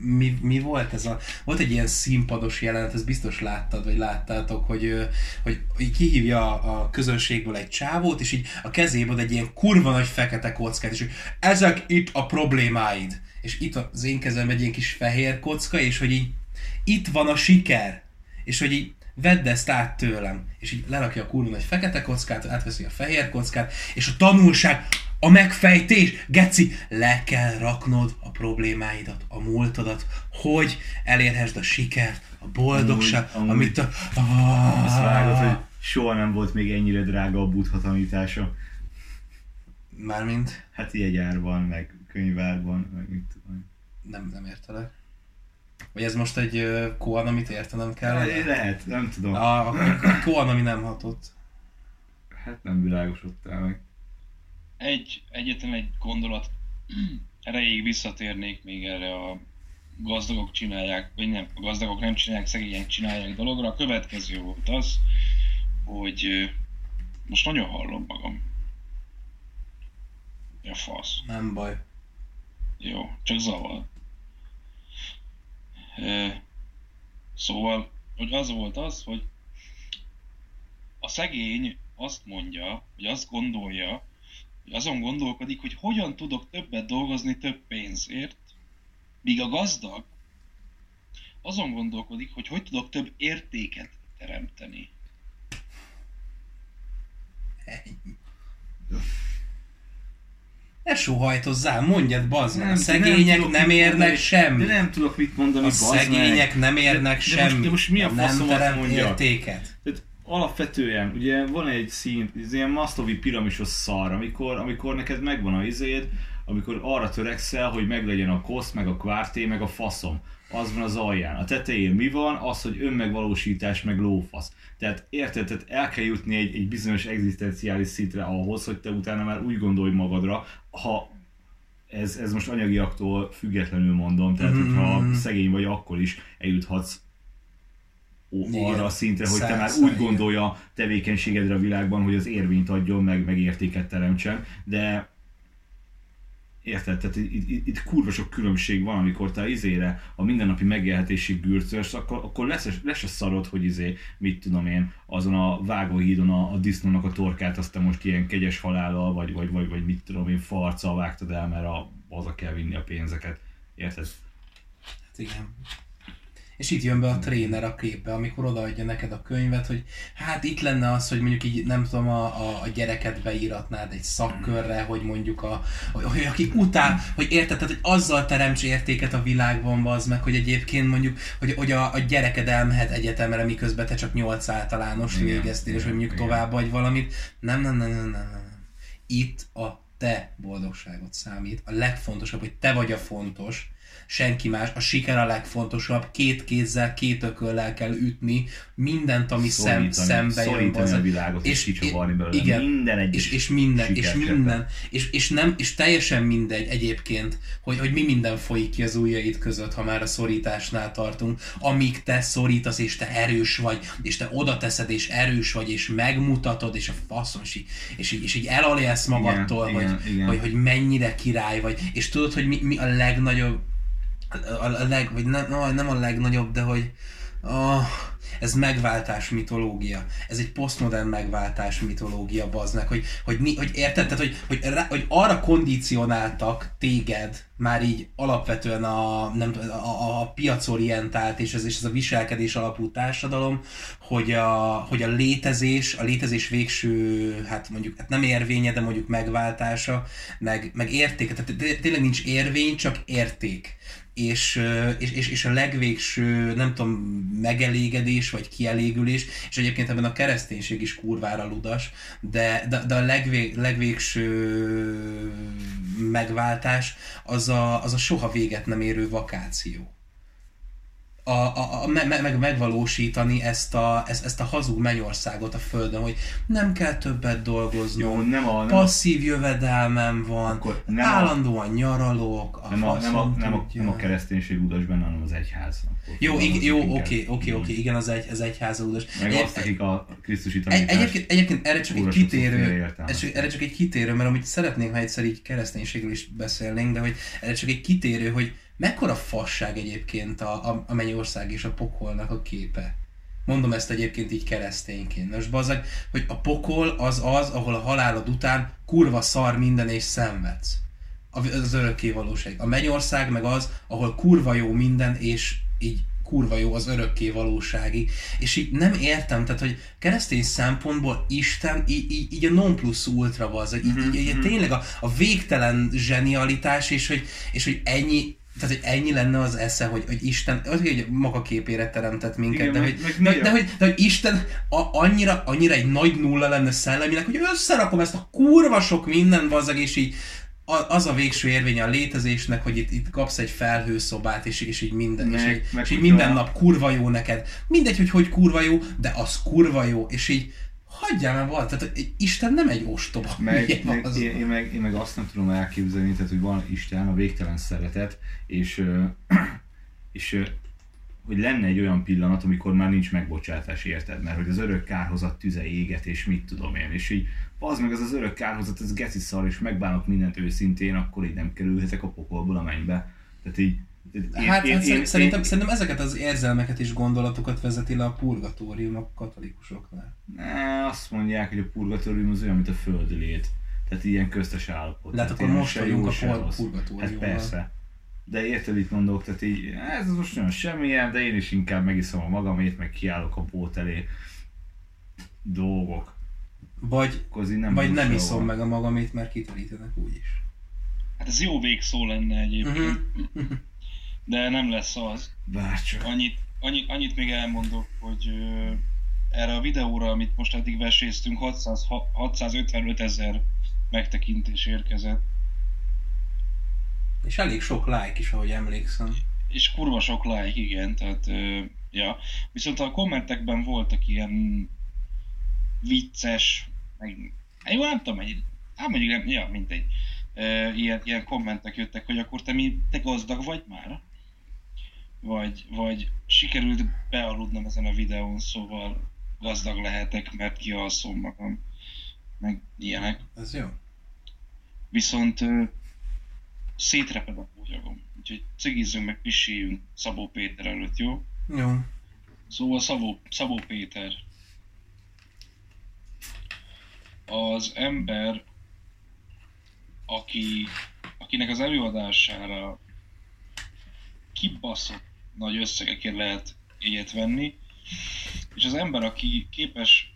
mi, mi volt ez a... Volt egy ilyen színpados jelenet, ezt biztos láttad, vagy láttátok, hogy, hogy, hogy kihívja a közönségből egy csávót, és így a kezébe ad egy ilyen kurva nagy fekete kockát, és hogy ezek itt a problémáid. És itt az én kezemben egy ilyen kis fehér kocka, és hogy így itt van a siker. És hogy így vedd ezt át tőlem. És így lerakja a kurva nagy fekete kockát, átveszi a fehér kockát, és a tanulság, a megfejtés, geci, le kell raknod a problémáidat, a múltodat, hogy elérhessd a sikert, a boldogság, Amúgy- amúgy- amit a... Azt vágod, hogy soha nem volt még ennyire drága a buddha tanítása. Mármint, Hát jegyárban, meg könyvárban, meg mit tudom. nem, nem értelek. Vagy ez most egy uh, koan, amit értenem kell? Le- Lehet, nem tudom. A, a koan, ami nem hatott. Hát nem világosodtál meg. Egy, egyetlen egy gondolat <clears throat> erejéig visszatérnék még erre a gazdagok csinálják, vagy nem, a gazdagok nem csinálják, szegények csinálják dologra. A következő volt az, hogy most nagyon hallom magam. Ja, fasz. Nem baj. Jó, csak zavar. Szóval, hogy az volt az, hogy a szegény azt mondja, hogy azt gondolja, azon gondolkodik, hogy hogyan tudok többet dolgozni több pénzért, míg a gazdag azon gondolkodik, hogy hogy tudok több értéket teremteni. Ne sóhajtozzál, mondjad, bazd meg. A Nem, szegények nem, mit érnek mondani. semmit. De nem tudok mit mondani, A bazd meg. szegények nem érnek De- de most- semmit. de most mi a nem mondjak? értéket. Tehát alapvetően, ugye van egy szint, ez ilyen Maslowi piramisos szar, amikor, amikor neked megvan a izéd, amikor arra törekszel, hogy meglegyen a kosz, meg a kvárté, meg a faszom. Az van az alján. A tetején mi van? Az, hogy önmegvalósítás, meg lófasz. Tehát érted, tehát el kell jutni egy, egy bizonyos egzisztenciális szintre ahhoz, hogy te utána már úgy gondolj magadra, ha ez, ez most anyagiaktól függetlenül mondom, tehát Mhm. hogyha szegény vagy, akkor is eljuthatsz Igen. arra a szintre, hogy te már úgy gondolja tevékenységedre a világban, hogy az érvényt adjon, meg, meg értéket teremtsen, de Érted? Tehát itt, itt, itt kurva sok különbség van, amikor te izére a mindennapi megélhetésig bűrtölsz, akkor, akkor lesz, lesz a szarod, hogy izé, mit tudom én, azon a vágóhídon a, a disznónak a torkát, azt te most ilyen kegyes halállal, vagy, vagy, vagy, vagy mit tudom én, farccal vágtad el, mert a, haza kell vinni a pénzeket. Érted? Hát igen. És itt jön be a tréner a képbe, amikor odaadja neked a könyvet, hogy hát itt lenne az, hogy mondjuk így nem tudom, a, a, a gyereket beíratnád egy szakkörre, hogy mondjuk a, hogy, aki utál, hogy érted, tehát, hogy azzal teremts értéket a világban, az meg, hogy egyébként mondjuk, hogy, hogy a, a gyereked elmehet egyetemre, miközben te csak 8 általános végeztél, és hogy mondjuk igen. tovább vagy valamit. Nem, nem, nem, nem, nem. nem. Itt a te boldogságot számít. A legfontosabb, hogy te vagy a fontos, senki más. A siker a legfontosabb. Két kézzel, két ököllel kell ütni mindent, ami szem, szembe jön. bazd a világot, és, és kicsavarni belőle igen, minden egyes és, és minden, és minden, és, és, nem, és teljesen mindegy egyébként, hogy, hogy mi minden folyik ki az ujjaid között, ha már a szorításnál tartunk, amíg te szorítasz, és te erős vagy, és te oda teszed, és erős vagy, és megmutatod, és a faszom, és így, és így, és így elalélsz magadtól, Igen, hogy, igen, igen. Hogy, hogy mennyire király vagy, és tudod, hogy mi, mi a legnagyobb, a, a leg, vagy nem, no, nem a legnagyobb, de hogy oh, ez megváltás mitológia. Ez egy posztmodern megváltás mitológia, baznak, hogy, hogy, ni- hogy érted, tehát, hogy, hogy, hogy arra kondicionáltak téged, már így alapvetően a, nem, a, a piacorientált és ez, és ez a viselkedés alapú társadalom, hogy a, hogy a létezés, a létezés végső, hát mondjuk, hát nem érvénye, de mondjuk megváltása, meg, meg értéke, tehát té- tényleg nincs érvény, csak érték és, és, és, és a legvégső, nem tudom, megelégedés vagy kielégülés, és egyébként ebben a kereszténység is kurvára ludas, de, de, de a legvég, legvégső megváltás az a, az a soha véget nem érő vakáció. A, a, a, me, meg, megvalósítani ezt a, ezt, ezt a hazug mennyországot a földön, hogy nem kell többet dolgoznom, Jó, nem a, nem passzív jövedelmem van, Akkor nem a- állandóan nyaralok, a nem a, nem, a, nem, a, nem a kereszténység udas benne, hanem az egyház. Akkor Jó, ig- fogalmazzuk jó, oké, oké, oké, igen, az egy, az egyháza udas. Meg Egy- azt, akik a Krisztusi Egy, tanítást egyébként, egyébként erre csak egy kitérő, erre csak egy kitérő, mert amit szeretnénk, ha egyszer így kereszténységről is beszélnénk, de hogy erre csak egy kitérő, hogy mekkora fasság egyébként a, a, a mennyország és a pokolnak a képe. Mondom ezt egyébként így keresztényként. Most bazag, hogy a pokol az az, ahol a halálod után kurva szar minden és szenvedsz. Az örökké valóság. A mennyország meg az, ahol kurva jó minden és így kurva jó az örökké valóságig. És így nem értem, tehát hogy keresztény szempontból Isten így, így, így a non plus ultra az, így, így, így, így tényleg a, a végtelen zsenialitás, és hogy, és hogy ennyi, tehát hogy ennyi lenne az esze, hogy, hogy Isten, az, hogy maga képére teremtett minket, Igen, de, meg- hogy, meg de, de, hogy, de hogy Isten a, annyira, annyira egy nagy nulla lenne szellemileg, hogy összerakom ezt a kurva sok minden vazzag, és így az a végső érvény a létezésnek, hogy itt, itt kapsz egy felhőszobát, és, és így minden, és Meg- így, meg és így minden nap kurva jó neked. Mindegy, hogy hogy kurva jó, de az kurva jó, és így hagyjál már valamit, tehát Isten nem egy ostoba. Meg, meg, az- én, én, meg, én meg azt nem tudom elképzelni, tehát, hogy van Isten, a végtelen szeretet, és, <clears throat> és hogy lenne egy olyan pillanat, amikor már nincs megbocsátás, érted? Mert hogy az örök kárhozat tüze éget, és mit tudom én, és így az meg az az örök kárhozat, ez geci szar, és megbánok mindent őszintén, akkor így nem kerülhetek a pokolból a mennybe. Tehát így, én, Hát, hát én, szerintem, szerintem ezeket az érzelmeket és gondolatokat vezeti le a purgatórium a katolikusoknál. Ne, azt mondják, hogy a purgatórium az olyan, mint a földi lét. Tehát ilyen köztes állapot. De hát akkor most vagyunk a purgatóriumban. Hát persze. De érted, itt mondok, tehát így, ez most olyan semmilyen, de én is inkább megiszom a magamét, meg kiállok a bót elé. Dolgok. Vagy, az nem vagy nem iszom meg a magamét, mert kiterítenek úgyis. Hát ez jó végszó lenne egyébként, Mhm. <laughs> de nem lesz az. Bárcsak. Annyit, annyit, annyit még elmondok, hogy ö, erre a videóra, amit most eddig veséztünk, 600, ha- 655 ezer megtekintés érkezett. És elég sok like is, ahogy emlékszem. És kurva sok like, igen, tehát, ö, ja. Viszont a kommentekben voltak ilyen vicces, meg, jó, nem tudom, mennyi, hát mondjuk nem, ja, mindegy. Ö, ilyen, ilyen kommentek jöttek, hogy akkor te, mi, te gazdag vagy már? Vagy, vagy sikerült bealudnom ezen a videón, szóval gazdag lehetek, mert kialszom magam, meg ilyenek. Ez jó. Viszont ö, szétreped a búgyagom. Úgyhogy cigizzünk meg, piséljünk Szabó Péter előtt, jó? Jó. Szóval Szabó, Szabó Péter. Az ember, aki, akinek az előadására kibaszott nagy összegekért lehet jegyet venni, és az ember, aki képes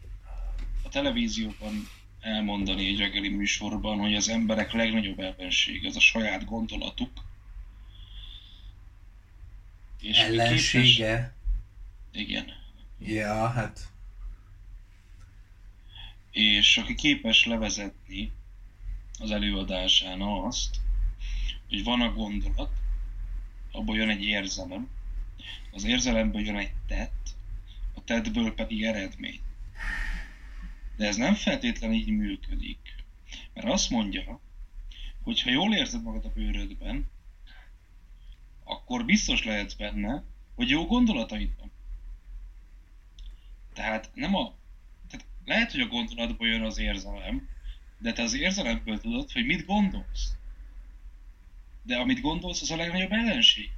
a televízióban elmondani egy reggeli műsorban, hogy az emberek legnagyobb ellenség az a saját gondolatuk, és aki képes- Ellensége. igen. Ja, hát és aki képes levezetni az előadásán azt, hogy van a gondolat, abból jön egy érzelem, az érzelemből jön egy tett, a tettből pedig eredmény. De ez nem feltétlenül így működik. Mert azt mondja, hogy ha jól érzed magad a bőrödben, akkor biztos lehetsz benne, hogy jó gondolataid van. Tehát nem a tehát lehet, hogy a gondolatból jön az érzelem, de te az érzelemből tudod, hogy mit gondolsz. De amit gondolsz, az a legnagyobb ellenség.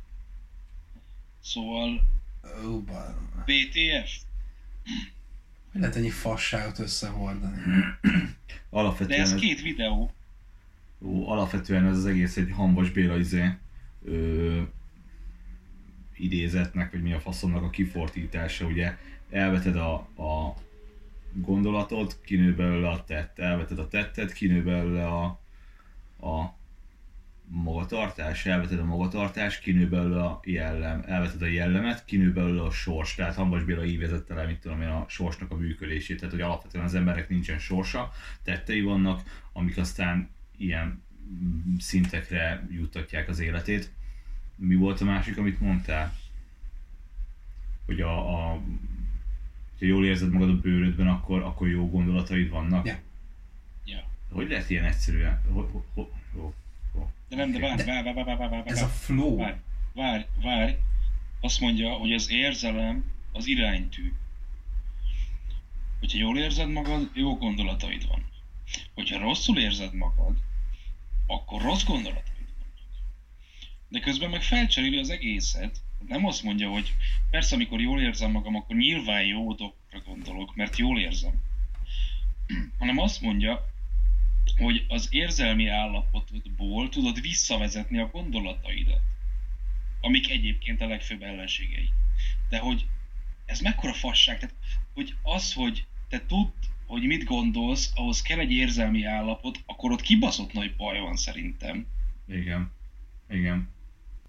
Szóval ó, barom. BTF. Hogy lehet ennyi fasságot összehordani? De Alapvetően, ez ez, két videó. ó, alapvetően ez az egész egy Hambas Béla izé, ö, idézetnek, vagy mi a faszomnak a kifortítása, ugye elveted a, a gondolatot, kinő belőle a tett, elveted a tettet, kinő belőle a, a magatartás, elveted a magatartás, kinő belőle a jellem, elveted a jellemet, kinő belőle a sors. Tehát Hambas Béla így vezette le, mit tudom én, a sorsnak a működését. Tehát, hogy alapvetően az emberek nincsen sorsa, tettei vannak, amik aztán ilyen szintekre juttatják az életét. Mi volt a másik, amit mondtál? hogy a, a ha jól érzed magad a bőrödben, akkor, akkor jó gondolataid vannak. Ja. Ja. Hogy lehet ilyen egyszerűen? Ho, ho, ho, ho. De nem, de várj, várj, várj, várj, várj, várj, Ez a flow. várj, várj, várj. Azt mondja, hogy az érzelem az iránytű. Hogyha jól érzed magad, jó gondolataid van. Hogyha rosszul érzed magad, akkor rossz gondolataid vannak. De közben meg felcseréli az egészet. Nem azt mondja, hogy persze, amikor jól érzem magam, akkor nyilván jó dolgokra gondolok, mert jól érzem. <clears throat> Hanem azt mondja, hogy az érzelmi állapotodból tudod visszavezetni a gondolataidat, amik egyébként a legfőbb ellenségei. De hogy ez mekkora fasság, tehát hogy az, hogy te tudd, hogy mit gondolsz, ahhoz kell egy érzelmi állapot, akkor ott kibaszott nagy baj van szerintem. Igen. Igen.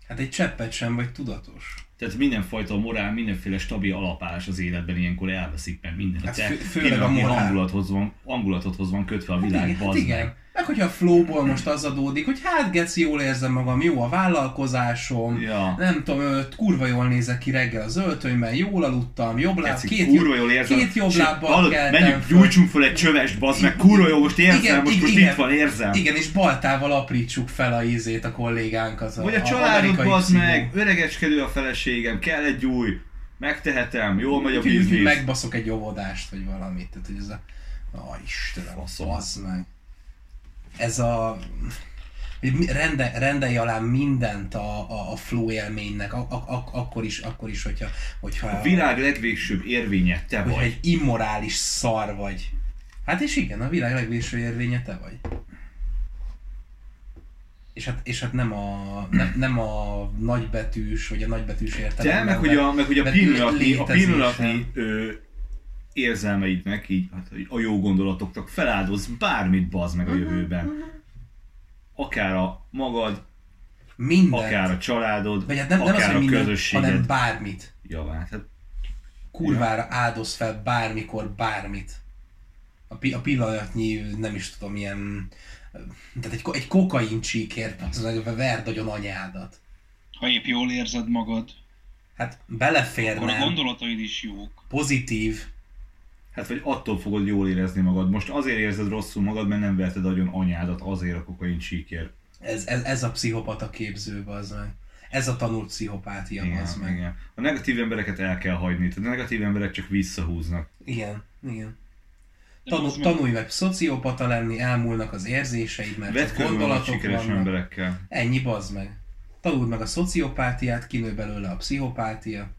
Hát egy cseppet sem vagy tudatos. Tehát mindenfajta morál, mindenféle stabil alapállás az életben ilyenkor elveszik, mert minden. Hát Hát fő- főleg a morál. hangulathoz van, hangulatodhoz van kötve a világ, igen, hát igen. meg. Hogyha a flowból most az adódik, hogy hát geci, jól érzem magam, jó a vállalkozásom, Ja. nem tudom, ö, kurva jól nézek ki reggel az öltönyben, jól aludtam, jobb láb, Geci, két, kurva jól érzem. két jobb lábbal keltem Menjünk, gyújtsunk fel egy csövest, bazd meg, kurva jó, most érzem, Igen, most, igen, most igen. itt van, érzem. Igen, és baltával aprítsuk fel a ízét a kollégánkat. Vagy a a családod, bazd meg, öregeskedő a feleségem, kell egy új, megtehetem, jól megy a biznisz. Megbaszok egy óvodást, vagy valamit. Tehát, hogy ez a... Ó, Istenem, bazd meg. Ez a... Rende, rendelj alá mindent a, a, a flow élménynek, a, a, a, akkor, is, akkor is, hogyha, hogyha, A világ legvégsőbb érvénye te vagy. egy immorális szar vagy. Hát és igen, a világ legvégső érvénye te vagy. És hát, és hát nem, a, nem, nem a nagybetűs, vagy a nagybetűs Te, értelemben. meg hogy a, meg hogy a pillanatnyi, a pillanatnyi ö, érzelmeidnek, így, hát, a jó gondolatoknak feláldoz bármit bazd meg a jövőben. Akár a magad, Mindent. akár a családod, Vagy hát nem, nem az, akár hogy a minden, közösséged hanem bármit. javát. Hát, Kurvára áldoz fel bármikor bármit. A, pi- a pillanatnyi, nem is tudom, ilyen... Tehát egy, egy kokain csíkért, az hogy verd nagyon anyádat. Ha épp jól érzed magad, Hát akkor a beleférne, gondolataid is jók. pozitív, hát vagy attól fogod jól érezni magad. Most azért érzed rosszul magad, mert nem verted agyon anyádat azért a kokain csíkért. ez, ez, ez a pszichopata képző, az meg. Ez a tanult pszichopátia, az Igen, meg. igen. A negatív embereket el kell hagyni, tehát a negatív emberek csak visszahúznak. Igen, igen. Tanul, tanulj meg szociopata lenni, elmúlnak az érzéseid, mert Vedd gondolatok sikeres vannak. emberekkel. Ennyi bazd meg. Tanuld meg a szociopátiát, kinő belőle a pszichopátia.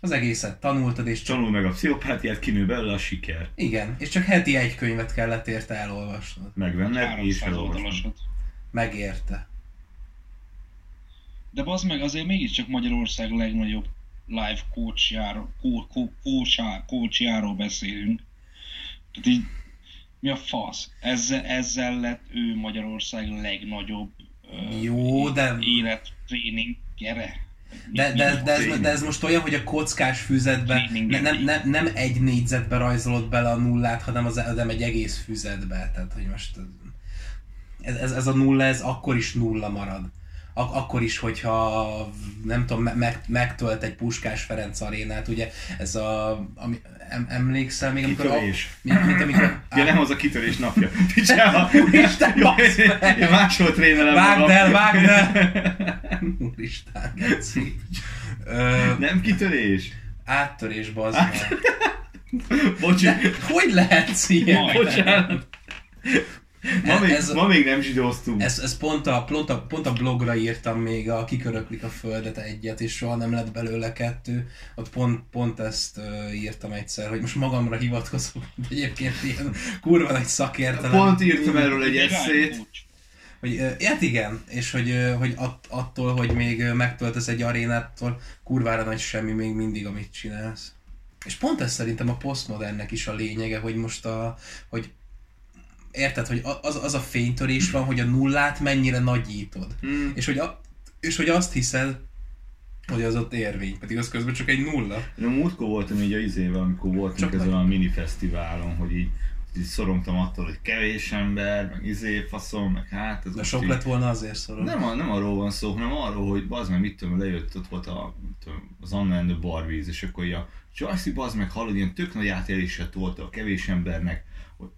Az egészet tanultad, és csak... Tanul meg a pszichopátiát, kinő belőle a siker. Igen, és csak heti egy könyvet kellett érte elolvasnod. Megvenned és 300 elolvasod. oldalasot. Megérte. De az meg azért mégiscsak Magyarország legnagyobb live coachjáról, coachjáról beszélünk. Tehát így, mi a fasz? Ezzel, ezzel lett ő Magyarország legnagyobb Jó, de- élettréning gyere. De, de, de, ez, de ez most olyan, hogy a kockás füzetbe ne, nem, nem, nem egy négyzetbe rajzolod bele a nullát, hanem, az, hanem egy egész füzetbe. Tehát, hogy most ez, ez, ez a nulla, ez akkor is nulla marad. Ak- akkor is, hogyha nem tudom, me- meg, megtölt egy Puskás Ferenc arénát, ugye ez a, ami, em, emlékszel még, amikor... Kitörés. A, mint, mint amikor... Ja, nem az a kitörés napja. <laughs> Picsába. Úristen, Jó! Én máshol trénelem Vágd magam. el, vágd el! <laughs> Úristen, geci. Nem kitörés. áttörés, bazd meg. Bocsi, Hogy lehetsz ilyen? Bocsánat. Ma még, Ez- ma még nem zsidóztunk. Ez, ez pont, a, pont, a, pont a blogra írtam még a Kiköröklik a Földet egyet, és soha nem lett belőle kettő. Ott pont, pont ezt uh, írtam egyszer, hogy most magamra hivatkozok, de <laughs> egyébként ilyen kurva nagy szakértelem. Pont írtam erről egy eszét. Hogy, hát igen, és hogy, hogy att, attól, hogy még megtöltesz egy arénától, kurvára nagy semmi még mindig, amit csinálsz. És pont ez szerintem a posztmodernnek is a lényege, hogy most a, hogy érted, hogy az, az a fénytörés van, hogy a nullát mennyire nagyítod. Hmm. És hogy, a, és hogy azt hiszed, hogy az ott érvény, pedig az közben csak egy nulla. Én a múltkor voltam így a izével, amikor voltunk Csak ezen a mini fesztiválon, hogy így így szorongtam attól, hogy kevés ember, meg izé, faszom, meg hát... Ez De sok így- lett volna azért szorong. nem, nem arról van szó, hanem arról, hogy bazd meg, mit tudom, lejött, ott volt a, tudom, az Anna and the Barbies, és akkor így a Joyce bazd meg, hallod, ilyen tök nagy átélése volt a kevés embernek,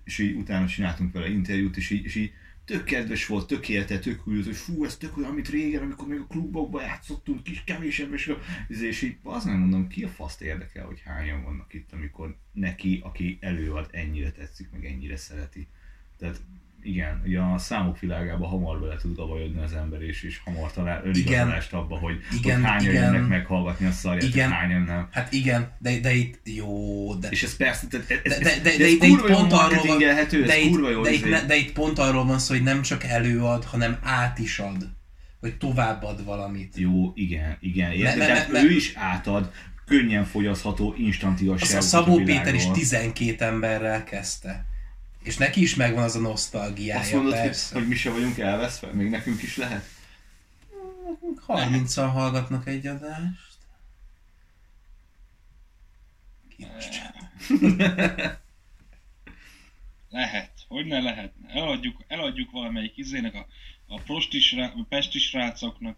és így utána csináltunk vele interjút, és így, és így tök kedves volt, tök élte, tök úgy, hogy fú, ez tök olyan, amit régen, amikor még a klubokban játszottunk, kis kevés ember, és, és így azt nem mondom, ki a faszt érdekel, hogy hányan vannak itt, amikor neki, aki előad, ennyire tetszik, meg ennyire szereti. Tehát igen, ugye a számok világában hamar bele tud gabajodni az ember, és, és hamar talál önigazolást abba, hogy, Igen, hogy hányan igen. jönnek meghallgatni a szarját, Igen. hányan nem. Hát igen, de, de itt jó, de... És ez persze, tehát ez, de, de, de, itt pont arról van, de itt, kurva jó de, itt, ne- de itt pont arról van szó, hogy nem csak előad, hanem át is ad. Vagy továbbad valamit. Jó, igen, igen. Érted? Ne- ne- Tehát ne- ő is átad könnyen fogyasztható instant Az igazságot a Szabó Péter is világról. 12 emberrel kezdte. És neki is megvan az a nosztalgiája, Azt mondod, hogy, persze. hogy mi se vagyunk elveszve? Még nekünk is lehet? 30-an hallgatnak egy adást. <laughs> Lehet. Hogy ne lehetne. Eladjuk, eladjuk valamelyik izének a, a prostis, rá, a pesti srácoknak,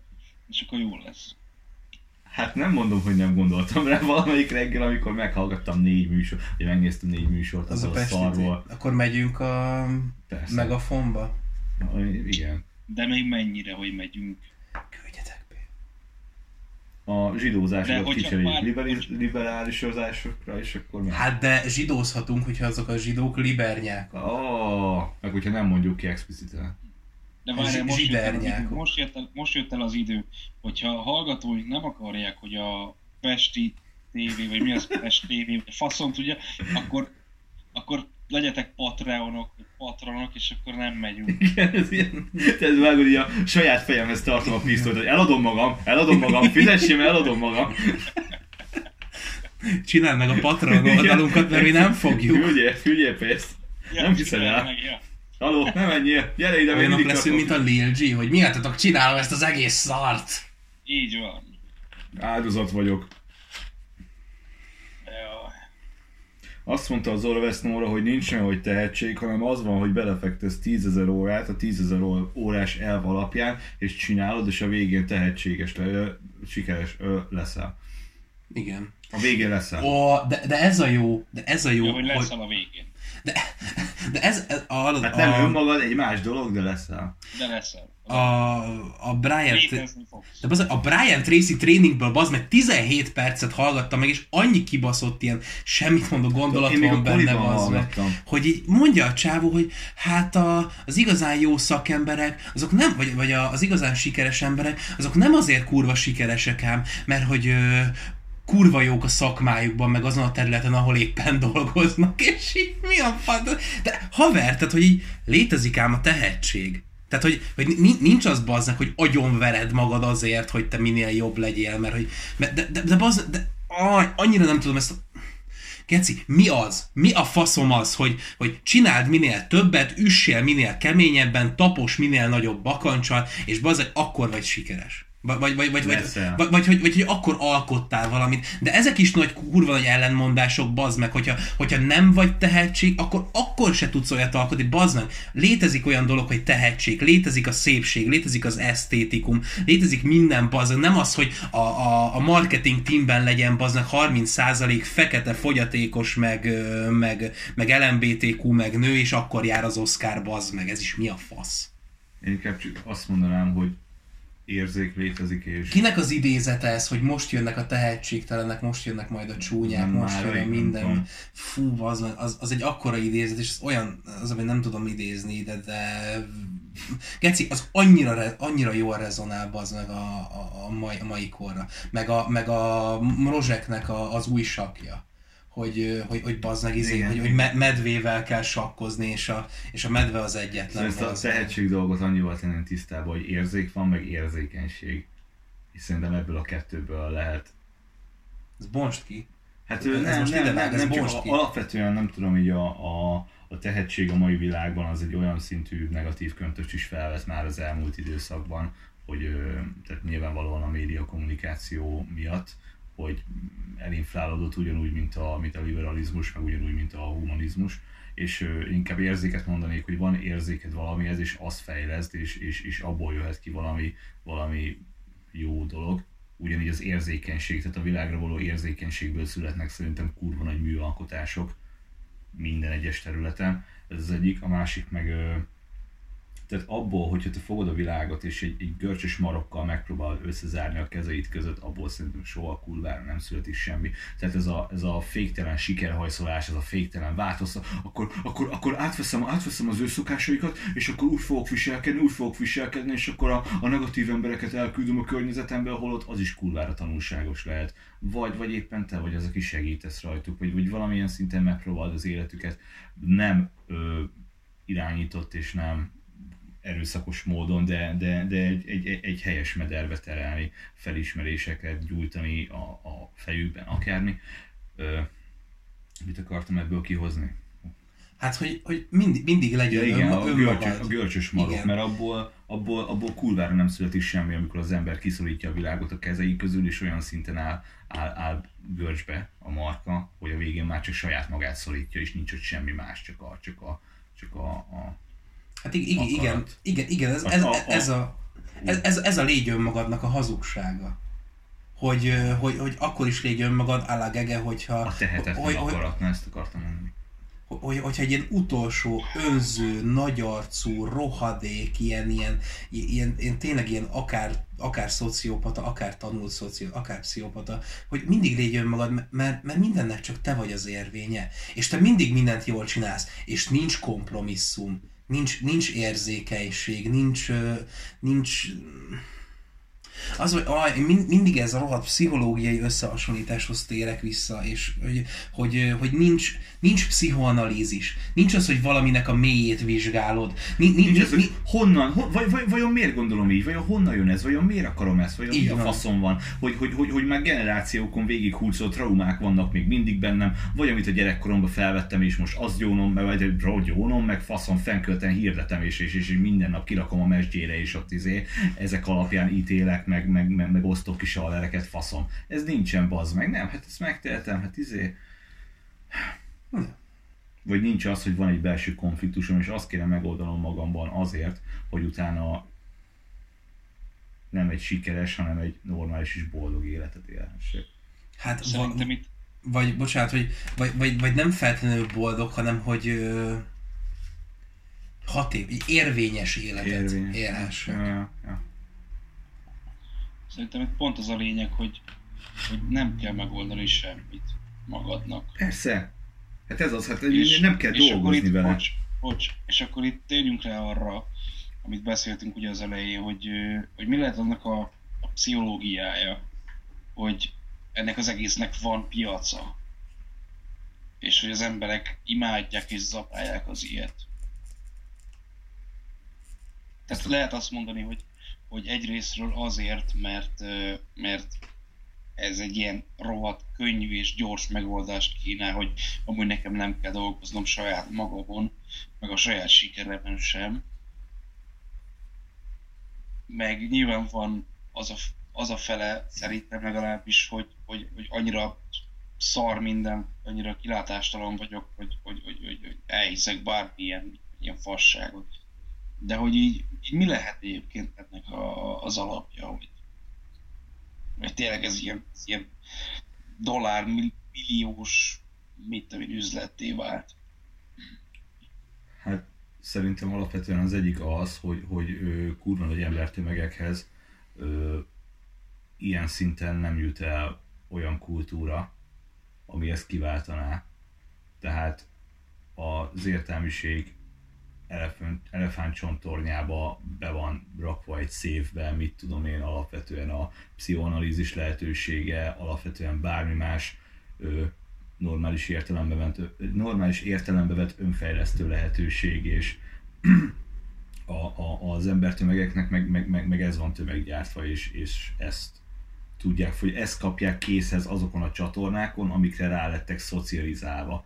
és akkor jól lesz. Hát nem mondom, hogy nem gondoltam rá valamelyik reggel, amikor meghallgattam négy műsor, vagy megnéztem négy műsort Az a azon a Pesti. szarról. Akkor megyünk a Persze. megafonba. Igen. De még mennyire, hogy megyünk. Küldjetek be. A hogyha kicseréljük már- liberális, liberálisozásokra, és akkor meg... Hát de zsidózhatunk, hogyha azok a zsidók libernyák. Oh, meg hogyha nem mondjuk ki expliciten. De várjál, most, jött el idő, most, jött el, most jött el az idő, hogyha a hallgatóink nem akarják, hogy a Pesti TV, vagy mi az Pest TV, vagy faszom tudja, akkor, akkor legyetek Patreonok, patronok, és akkor nem megyünk. Igen, ez ilyen, tehát vágod, így a saját fejemhez tartom a pisztolyt, hogy eladom magam, eladom magam, fizessem, eladom magam. Csináld meg a Patreon oldalunkat, mert mi nem fogjuk. Figyelj, figyelj pénzt. Nem hiszed csinálj el. meg, ja. Haló, nem menjél, gyere ide, még mindig leszünk, mint a Lil G, hogy miattatok csinálom ezt az egész szart. Így van. Áldozat vagyok. Ja. Azt mondta az Orvesz Nóra, hogy nincs olyan, hogy tehetség, hanem az van, hogy belefektesz 10 ezer órát a 10 ezer órás elv alapján, és csinálod, és a végén tehetséges, ö, sikeres ö, leszel. Igen. A végén leszel. Ó, de, de ez a jó, de ez a jó, Jó, hogy hogy, leszel a végén. De, de ez, ez a, a, Hát nem a, önmagad, egy más dolog, de leszel. De leszel. a, a Brian, de bazd, a Brian Tracy tréningből bazd meg 17 percet hallgattam meg, és annyi kibaszott ilyen semmit mondó gondolat Én van benne, bazd meg. hogy így mondja a csávó, hogy hát a, az igazán jó szakemberek, azok nem, vagy, vagy a, az igazán sikeres emberek, azok nem azért kurva sikeresek ám, mert hogy ö, kurva jók a szakmájukban, meg azon a területen, ahol éppen dolgoznak, és így mi a fasz? De haver, tehát hogy így létezik ám a tehetség. Tehát, hogy, hogy ni- nincs az bazznak, hogy agyonvered magad azért, hogy te minél jobb legyél, mert hogy, de, de, de, bazd, de aj, annyira nem tudom ezt a Geci, mi az? Mi a faszom az, hogy, hogy csináld minél többet, üssél minél keményebben, tapos minél nagyobb bakancsal, és bazeg, akkor vagy sikeres. Vagy, vagy, vagy, vagy, vagy, Leszel. vagy, vagy, hogy, vagy, hogy akkor alkottál valamit. De ezek is nagy kurva nagy ellenmondások, bazd meg, hogyha, hogyha nem vagy tehetség, akkor akkor se tudsz olyat alkotni, bazd meg. Létezik olyan dolog, hogy tehetség, létezik a szépség, létezik az esztétikum, létezik minden, bazd meg. Nem az, hogy a, a, a marketing teamben legyen, bazd meg 30% fekete fogyatékos, meg, meg, meg LMBTQ, meg nő, és akkor jár az Oscar, bazd meg. Ez is mi a fasz? Én inkább csak azt mondanám, hogy érzék létezik, és Kinek az idézete ez, hogy most jönnek a tehetségtelenek, most jönnek majd a csúnyák, Nem, most jön a minden. Fú, az, az, az egy akkora idézet, és az olyan, az, amit nem tudom idézni, de, de Geci, az annyira, annyira jól rezonál az meg a, a, a, mai, a mai korra. Meg a, meg a Rozseknek a, az új sakja. Hogy, hogy, hogy bazd meg, izé, hogy, hogy me- medvével kell sakkozni, és a, és a medve az egyetlen. Szóval ezt a tehetség dolgot annyival tenném tisztába, hogy érzék van, meg érzékenység. És szerintem ebből a kettőből lehet. Ez bonst ki. Hát Ez ez nem, most nem, ide nem, ez nem csak ki. alapvetően nem tudom, hogy a, a, a tehetség a mai világban az egy olyan szintű negatív köntöst is felvett már az elmúlt időszakban, hogy tehát nyilvánvalóan a média kommunikáció miatt, hogy elinflálódott ugyanúgy, mint a, mint a liberalizmus, meg ugyanúgy, mint a humanizmus, és inkább érzéket mondanék, hogy van érzéked valamihez, és azt fejleszt, és, és, és abból jöhet ki valami, valami jó dolog. Ugyanígy az érzékenység, tehát a világra való érzékenységből születnek szerintem kurva nagy műalkotások minden egyes területen. Ez az egyik, a másik meg tehát abból, hogyha te fogod a világot és egy, egy görcsös marokkal megpróbálod összezárni a kezeid között, abból szerintem soha kurvára nem születik semmi. Tehát ez a, ez a féktelen sikerhajszolás, ez a féktelen változtat, akkor, akkor, akkor átveszem, átveszem az ő szokásaikat, és akkor úgy fogok viselkedni, úgy fogok viselkedni, és akkor a, a negatív embereket elküldöm a környezetembe, holott az is kurvára tanulságos lehet. Vagy, vagy éppen te vagy az, aki segítesz rajtuk, vagy, vagy valamilyen szinten megpróbáld az életüket nem ö, irányított és nem erőszakos módon, de, de, de egy, egy, egy helyes mederbe terelni, felismeréseket gyújtani a, a fejükben, akármi. Ö, mit akartam ebből kihozni? Hát, hogy, hogy mindig, mindig legyen Ja, igen, a, görcsös, a görcsös marok, Igen. mert abból, abból, abból kurvára nem születik semmi, amikor az ember kiszorítja a világot a kezei közül, és olyan szinten áll, áll, áll görcsbe a marka, hogy a végén már csak saját magát szorítja, és nincs ott semmi más, csak a, csak a, csak a, a Hát igen, igen, igen, igen, ez, ez, ez, a, ez, ez, ez a légy önmagadnak a hazugsága. Hogy, hogy, hogy akkor is légy önmagad, állá gege, hogyha... a tehetetlen hogy, hogy, akarat, na ezt akartam mondani. hogy, hogyha egy ilyen utolsó, önző, nagyarcú, rohadék, ilyen, ilyen, ilyen, ilyen tényleg ilyen akár, akár szociopata, akár tanult szociopata, akár pszichopata, hogy mindig légy önmagad, mert, mert mindennek csak te vagy az érvénye. És te mindig mindent jól csinálsz, és nincs kompromisszum, nincs, nincs érzékenység, nincs, nincs, az, hogy aj, mind- mindig ez a rohadt pszichológiai összehasonlításhoz térek vissza, és hogy, hogy, hogy nincs, nincs pszichoanalízis. Nincs az, hogy valaminek a mélyét vizsgálod. Ni, ni, Nincs ni, ez, ni, honnan, hon, vagy, vagy, vajon miért gondolom így, vajon honnan jön ez, vajon miért akarom ezt, vajon mi a faszom van, hogy, hogy, hogy, hogy már generációkon végig húzott traumák vannak még mindig bennem, vagy amit a gyerekkoromban felvettem, és most azt gyónom, meg, vagy hogy gyónom, meg faszom fenkölten hirdetem, és, és, és minden nap kirakom a mesdjére, és ott izé, ezek alapján ítélek, meg, meg, meg, meg osztok ki salereket, faszom. Ez nincsen, bazd meg, nem, hát ezt megtehetem, hát izé, vagy nincs az, hogy van egy belső konfliktusom, és azt kéne megoldanom magamban azért, hogy utána nem egy sikeres, hanem egy normális és boldog életet élhessek. hát Szerintem itt vagy, bocsánat, hogy, vagy, vagy, vagy nem feltétlenül boldog, hanem hogy ö, haték, egy érvényes életet Érvényes. élhessek. Ja, ja. Szerintem itt pont az a lényeg, hogy, hogy nem kell megoldani semmit magadnak. Persze. Hát ez az, hát És- nem kell és dolgozni itt, vele. Bocs, bocs, és akkor itt térjünk rá arra, amit beszéltünk ugye az elején, hogy, hogy mi lehet annak a, a pszichológiája, hogy ennek az egésznek van piaca, és hogy az emberek imádják és zapálják az ilyet. Tehát lehet azt mondani, hogy, hogy egyrésztről azért, mert, mert ez egy ilyen rohadt könnyű és gyors megoldást kínál, hogy amúgy nekem nem kell dolgoznom saját magamon, meg a saját sikeremben sem. Meg nyilván van az a, az a fele, szerintem legalábbis, hogy, hogy, hogy annyira szar minden, annyira kilátástalan vagyok, hogy, hogy, hogy, hogy, hogy elhiszek bármilyen ilyen fasságot. De hogy így, így mi lehet egyébként ennek a, az alapja, hogy, hogy tényleg ez ilyen, ilyen dollár mill- milliós mit tudom én, üzletté vált. Hát szerintem alapvetően az egyik az, hogy, hogy ö, kurva nagy embertömegekhez ö, ilyen szinten nem jut el olyan kultúra, ami ezt kiváltaná. Tehát az értelmiség elefánt, elefántcsontornyába be van rakva egy széfbe, mit tudom én, alapvetően a pszichoanalízis lehetősége, alapvetően bármi más ö, normális értelembe vett, normális értelembe vett önfejlesztő lehetőség, és a, a, az embertömegeknek meg, meg, meg, meg, ez van tömeggyártva, és, és ezt tudják, hogy ezt kapják készhez azokon a csatornákon, amikre rá lettek szocializálva,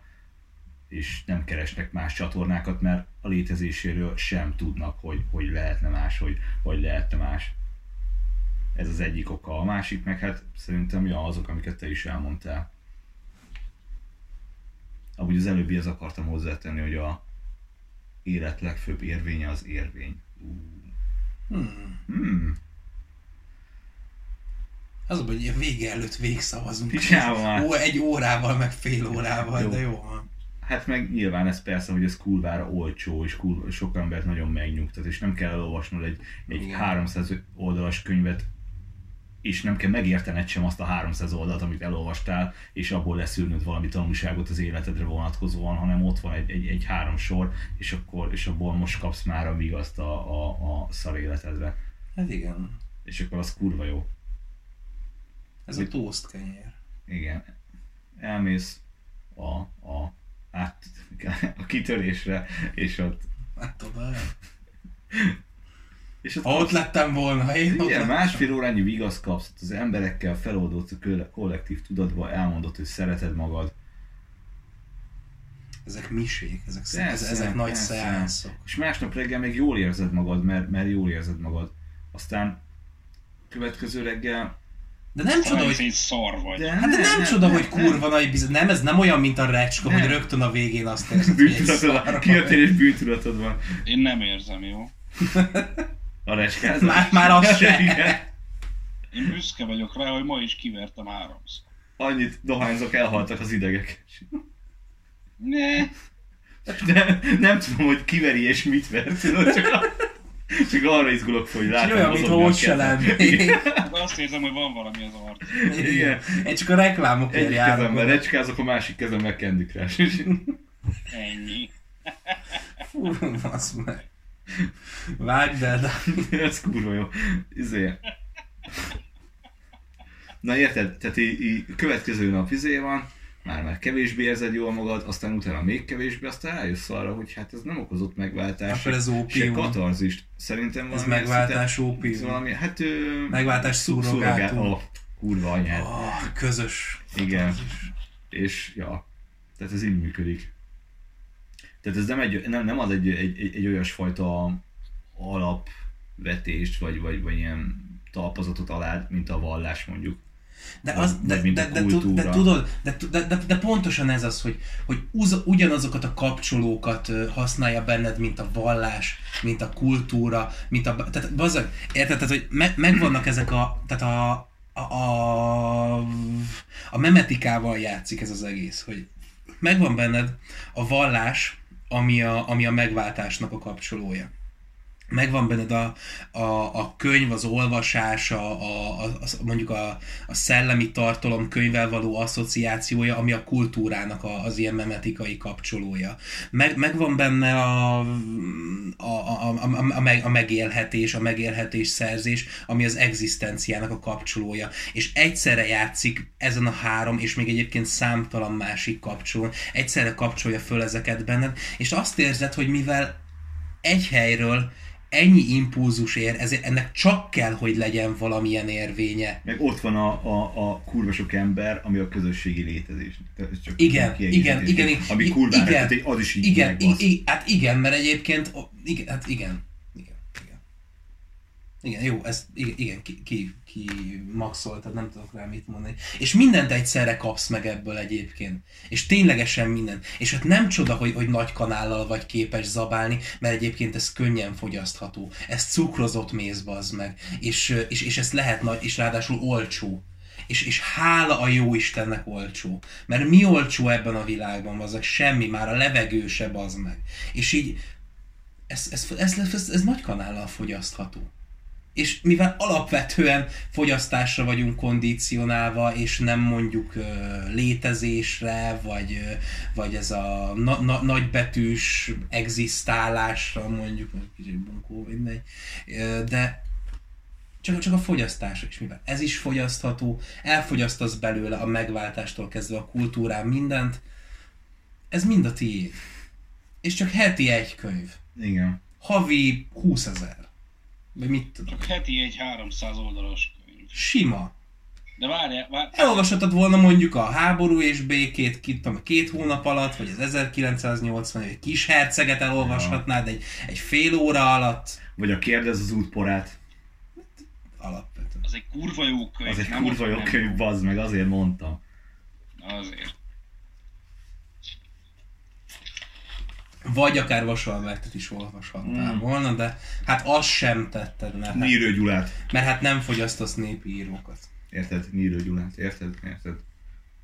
és nem keresnek más csatornákat, mert a létezéséről sem tudnak, hogy, hogy lehetne más, hogy, hogy lehetne más. Ez az egyik oka. A másik meg hát szerintem ja, azok, amiket te is elmondtál. Amúgy az előbbi az akartam hozzátenni, hogy a élet legfőbb érvénye az érvény. Uh. Hmm. Hmm. Az hogy a vége előtt végszavazunk. Ó, egy órával, meg fél órával, Jó. de jó van. Hát meg nyilván ez persze, hogy ez kurvára olcsó, és kur, sok embert nagyon megnyugtat, és nem kell elolvasnod egy, egy Igen. 300 oldalas könyvet, és nem kell megértened sem azt a 300 oldalt, amit elolvastál, és abból leszűrnöd valami tanulságot az életedre vonatkozóan, hanem ott van egy, egy, egy három sor, és akkor és abból most kapsz már a vigaszt a, a, a szar életedre. Hát igen. És akkor az kurva jó. Ez a toast kenyér. Igen. Elmész a, a, át, a kitörésre, és ott Hát oda. és ott Ha ott lettem volna, én ott Igen, lettem. másfél órányi vigaszt kapsz, ott az emberekkel feloldódsz a kollektív tudatba, elmondod, hogy szereted magad. Ezek misék, ezek, Persze, ezek, ezek nagy persze. szeánszok. És másnap reggel még jól érzed magad, mert, mert jól érzed magad. Aztán következő reggel... De nem csoda, Hogy szar vagy. De Hát de nem, csoda, hogy kurva nagy bizony. Nem, ez nem olyan, mint a recska, Nem. hogy rögtön a végén azt <laughs> érzed, hogy kijöttél és bűntudatod van. Én nem érzem, jó? A recskázás. Már, már az se. Igen. Én büszke vagyok rá, hogy ma is kivertem háromszor. Annyit dohányzok, elhaltak az idegek. Ne, De nem tudom, hogy kiveri és mit ver, tudod, csak, a, csak arra izgulok, hogy látom olyan, mintha ott se kezem. lennék. de azt érzem, hogy van valami az arc. Igen. Én csak a reklámokért Egyik járok. kezemben oda. recskázok, a másik kezemben Candy Crush. Ennyi. Fú, basz meg. Vágd el, de... Ez kurva jó. Izé. Na érted? Tehát így, így következő nap izé van, már már kevésbé érzed jól magad, aztán utána még kevésbé, aztán rájössz arra, hogy hát ez nem okozott megváltást, Akkor ez se ópium. katarzist. Szerintem Ez valami megváltás szinten- ópium. ez valami, hát... Ö, Megváltás szurrogátum. Ó, kurva anyád. Oh, közös. Igen. katarzis. És ja, tehát ez így működik. Tehát ez nem, egy, nem, nem ad egy, egy, egy, egy olyasfajta alapvetést, vagy, vagy, vagy ilyen talpazatot alád, mint a vallás mondjuk. De, az, de, de, de, de, tudod, de, de, de, de, pontosan ez az, hogy, hogy uz, ugyanazokat a kapcsolókat használja benned, mint a vallás, mint a kultúra, mint a... Tehát, bazzag, érted? Tehát, hogy me, megvannak ezek a... Tehát a, a, a, a memetikával játszik ez az egész, hogy megvan benned a vallás, ami a, ami a megváltásnak a kapcsolója. Megvan benned a, a, a könyv, az olvasás, a, a, a, mondjuk a, a szellemi tartalom könyvvel való asszociációja, ami a kultúrának a, az ilyen memetikai kapcsolója. Meg, megvan benne a, a, a, a, a, meg, a megélhetés, a megélhetés szerzés, ami az egzisztenciának a kapcsolója. És egyszerre játszik ezen a három, és még egyébként számtalan másik kapcsolón, egyszerre kapcsolja föl ezeket benned, és azt érzed, hogy mivel egy helyről ennyi impulzus ér, ezért ennek csak kell, hogy legyen valamilyen érvénye. Meg ott van a, a, a kurva sok ember, ami a közösségi létezés. Csak Igen, igen, igen, Ami igen, kurvára, igen, tehát az is így Igen, megbasz. i, i, hát igen, mert egyébként, igen, hát igen, igen, igen. Igen, jó, ezt igen, igen ki, ki, ki maxol, nem tudok rá mit mondani. És mindent egyszerre kapsz meg ebből egyébként. És ténylegesen mindent. És hát nem csoda, hogy, hogy nagy kanállal vagy képes zabálni, mert egyébként ez könnyen fogyasztható. Ez cukrozott méz, bazd meg. És, és, és ez lehet nagy, és ráadásul olcsó. És, és hála a jó Istennek olcsó. Mert mi olcsó ebben a világban, azok semmi, már a levegő se bazd meg. És így ez, ez, ez, ez, ez, ez nagy kanállal fogyasztható. És mivel alapvetően fogyasztásra vagyunk kondicionálva, és nem mondjuk ö, létezésre, vagy, ö, vagy ez a na, na, nagybetűs egzisztálásra mondjuk, kicsit bunkó, mindegy, de csak, csak a fogyasztásra is, mivel ez is fogyasztható, elfogyasztasz belőle a megváltástól kezdve a kultúrán mindent, ez mind a tiéd. És csak heti egy könyv. Igen. Havi 20 ezer. Vagy mit tudom. Heti egy 300 oldalas könyv. Sima. De várjál, várjál. Elolvashatod volna mondjuk a háború és békét két, tudom, két hónap alatt, vagy az 1980 egy kis herceget elolvashatnád egy, egy fél óra alatt. Vagy a kérdez az útporát. Alapvetően. Az egy kurva jó könyv. Az egy kurva az, jó könyv, bazd meg, azért mondtam. Azért. Vagy akár Vasalmertet is olvashattál Mm. volna, de hát azt sem tetted, mert, hát, Nyírő Gyulát. mert hát nem fogyasztasz népi írókat. Érted? Nyírő Gyulát, érted? Érted?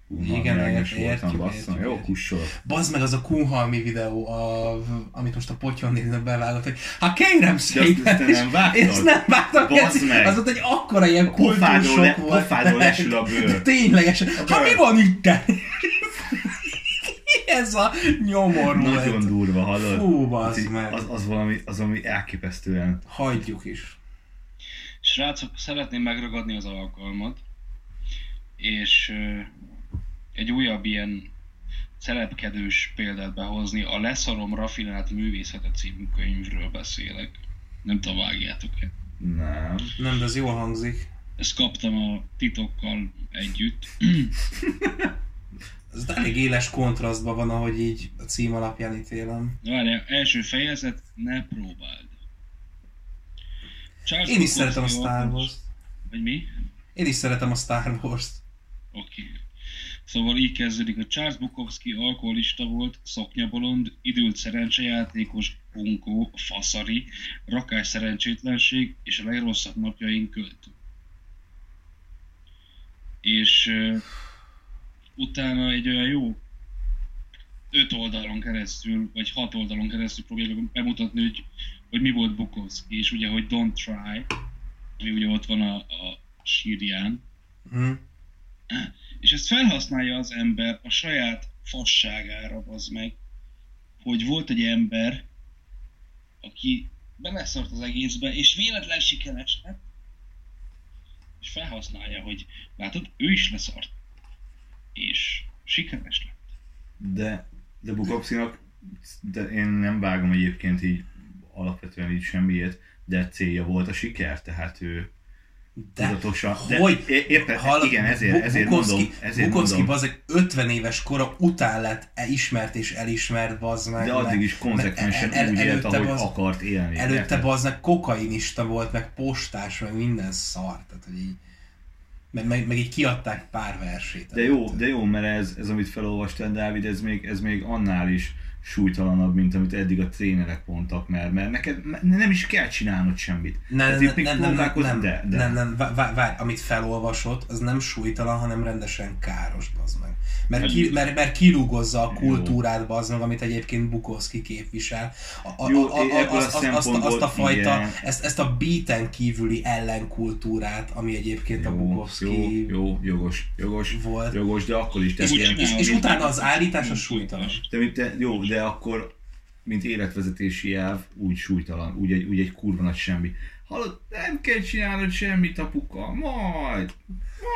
Hú, Igen, ért- voltam, értjük, értjük, Jó, kussolok. Bazd meg az a Kunhalmi videó, a, amit most a Potyonnéznek bevágott, hogy ha kérem szépen, te nem vágtad? és nem meg! az ott egy akkora ilyen kultúrsok volt. pofádról lesül a bőr. De <laughs> Ténylegesen. Bőr. mi van itt? Ez a nyomorú? Nagyon durva, hallod? Fú, Az, meg. az, az, valami, az valami elképesztően. Hagyjuk is. Srácok, szeretném megragadni az alkalmat, és egy újabb ilyen szerepkedős példát behozni. A Leszarom rafinált művészete című könyvről beszélek. Nem tudom, vágjátok-e. Nem. Nem, de ez jól hangzik. Ezt kaptam a titokkal együtt. <laughs> Ez elég éles kontrasztban van, ahogy így a cím alapján ítélem. Várjál, első fejezet, ne próbáld. Charles Én is szeretem a Star Wars-t. Vagy mi? Én is szeretem a Star Wars-t. Oké. Okay. Szóval így kezdődik, hogy Charles Bukowski alkoholista volt, szoknyabolond, időlt szerencsejátékos, bunkó, faszari, rakás szerencsétlenség és a legrosszabb napjaink költő. És utána egy olyan jó öt oldalon keresztül, vagy hat oldalon keresztül próbáljuk bemutatni, hogy, hogy mi volt Bukowski, és ugye, hogy Don't Try, ami ugye ott van a, a sírján, Hm. és ezt felhasználja az ember a saját fasságára, az meg, hogy volt egy ember, aki beleszart az egészbe, és véletlen sikeres lett, és felhasználja, hogy látod, ő is leszart, és sikeres lett. De, de Bukowskinak, de én nem vágom egyébként így alapvetően így semmiért, de célja volt a siker, tehát ő De tudatosan. De hogy? é- éppen, Hallod, igen, ezért, Bu- ezért Bukowski, mondom, ezért Bukowski mondom. bazeg 50 éves kora után lett e- ismert és elismert bazd meg. De addig is konzekvensen mert el- úgy élt, előtte ahogy bazd- akart élni. Előtte érted? bazd meg kokainista volt, meg postás, meg minden szar. Tehát, hogy így, meg, meg, meg így kiadták pár versét. De jó, de jó, mert ez, ez amit felolvastál, Dávid, ez még, ez még annál is súlytalanabb, mint amit eddig a trénerek mondtak, mert, mert neked ne- nem is kell csinálnod semmit. Nem, nem, nem, nem, nem, nem, de, de. nem, nem, vá- vá- várj, amit felolvasott, az nem súlytalan, hanem rendesen káros, bazd meg. Mert, ki, mert, mert kirúgozza a kultúrát, bazd meg, amit egyébként Bukowski képvisel. A, a, Jó, a, a, a azt, a fajta, igen. ezt, ezt a beaten kívüli ellenkultúrát, ami egyébként a Jó, Bukowski jó, jó, jogos, jogos, volt. jogos, de akkor is. És, és, és, és utána az állítás a súlytalan. de, te, jó, de akkor mint életvezetési elv, úgy súlytalan, úgy egy, úgy egy kurva nagy semmi. Hallod, nem kell csinálnod semmit, apuka, majd.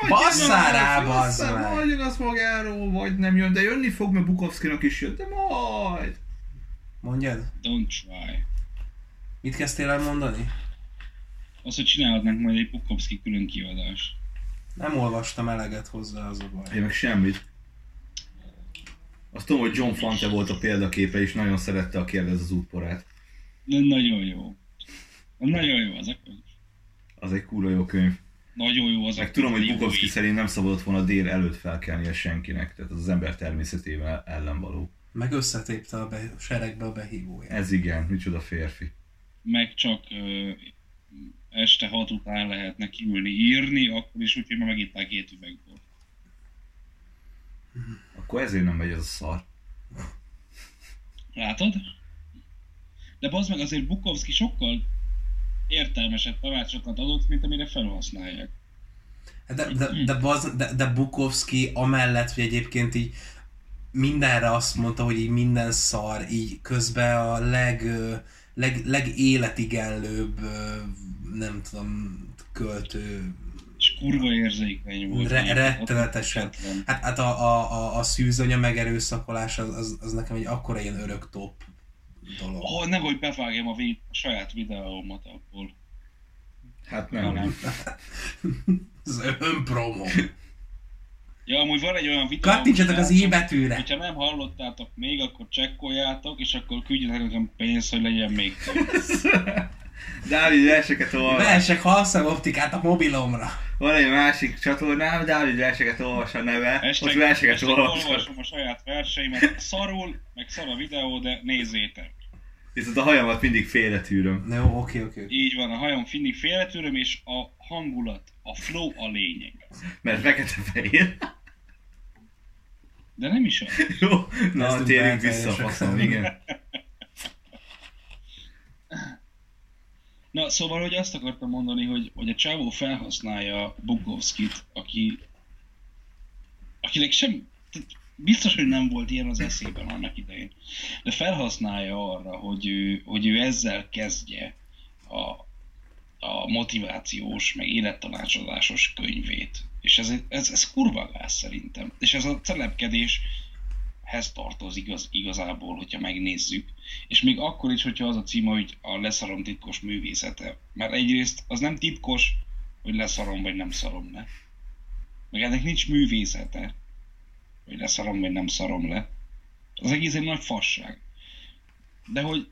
majd Basszál rá, meg. Majd jön az magáról, vagy nem jön, de jönni fog, mert Bukowskinak is jön, de majd. Mondjad? Don't try. Mit kezdtél el mondani? Az, hogy csinálhatnánk majd egy Bukowski külön kiadást. Nem olvastam eleget hozzá az a baj. Én meg semmit. Azt tudom, hogy John Fante volt a példaképe, és nagyon szerette a kérdez az útporát. Nagyon jó. Nagyon jó az a könyv. Az egy kurva jó könyv. Nagyon jó az a Meg tudom, hogy. Bukowski szerint nem szabadott volna dél előtt felkelnie senkinek, tehát az, az ember természetével ellen való. Meg összetépte a, be, a seregbe a behívóját. Ez igen, micsoda férfi. Meg csak ö, este hat után lehetne kiülni írni, akkor is úgy, hogy már megitták két üvegből. Akkor ezért nem megy ez a szar. Látod? De bazd meg azért Bukowski sokkal értelmesebb tanácsokat adott, mint amire felhasználják. De, de, de, baz, de, de Bukowski amellett, hogy egyébként így mindenre azt mondta, hogy így minden szar, így közben a leg, leg, legéletigenlőbb, nem tudom, költő, kurva érzékeny volt. Re- rettenetesen. hát, hát a, a, a, a szűzanya megerőszakolás az, az, az nekem egy akkora ilyen örök top dolog. Oh, nehogy bevágjam a, vid- a saját videómat abból. Hát nem. nem. <laughs> Ez önpromó. Ja, amúgy van egy olyan videó. Kattintsatok az i betűre. Hogyha nem hallottátok még, akkor csekkoljátok, és akkor küldjetek nekem pénzt, hogy legyen még <laughs> több. Dávid verseket olvas. Versek halszemoptikát a mobilomra. Van egy másik csatornám, Dávid verseket olvas a neve. Estek, Most verseket estek olvasok. olvasom a saját verseimet. Szarul, meg szar a videó, de nézzétek. Viszont a hajamat mindig félretűröm. Jó, oké, oké. oké. Így van, a hajam finnig félretűröm, és a hangulat, a flow a lényeg. Mert fekete-fehér. De nem is az. Jó, na térjünk vissza, teljesen. faszom, igen. Na, szóval, hogy azt akartam mondani, hogy, hogy a csávó felhasználja Bukowskit, aki akinek sem, biztos, hogy nem volt ilyen az eszében annak idején, de felhasználja arra, hogy ő, hogy ő ezzel kezdje a, a motivációs, meg élettanácsadásos könyvét. És ez, ez, ez kurva gáz szerintem. És ez a celebkedéshez tartozik az, igazából, hogyha megnézzük. És még akkor is, hogyha az a címe, hogy a leszarom titkos művészete. Mert egyrészt az nem titkos, hogy leszarom vagy nem szarom le. Meg ennek nincs művészete, hogy leszarom vagy nem szarom le. Az egész egy nagy fasság. De hogy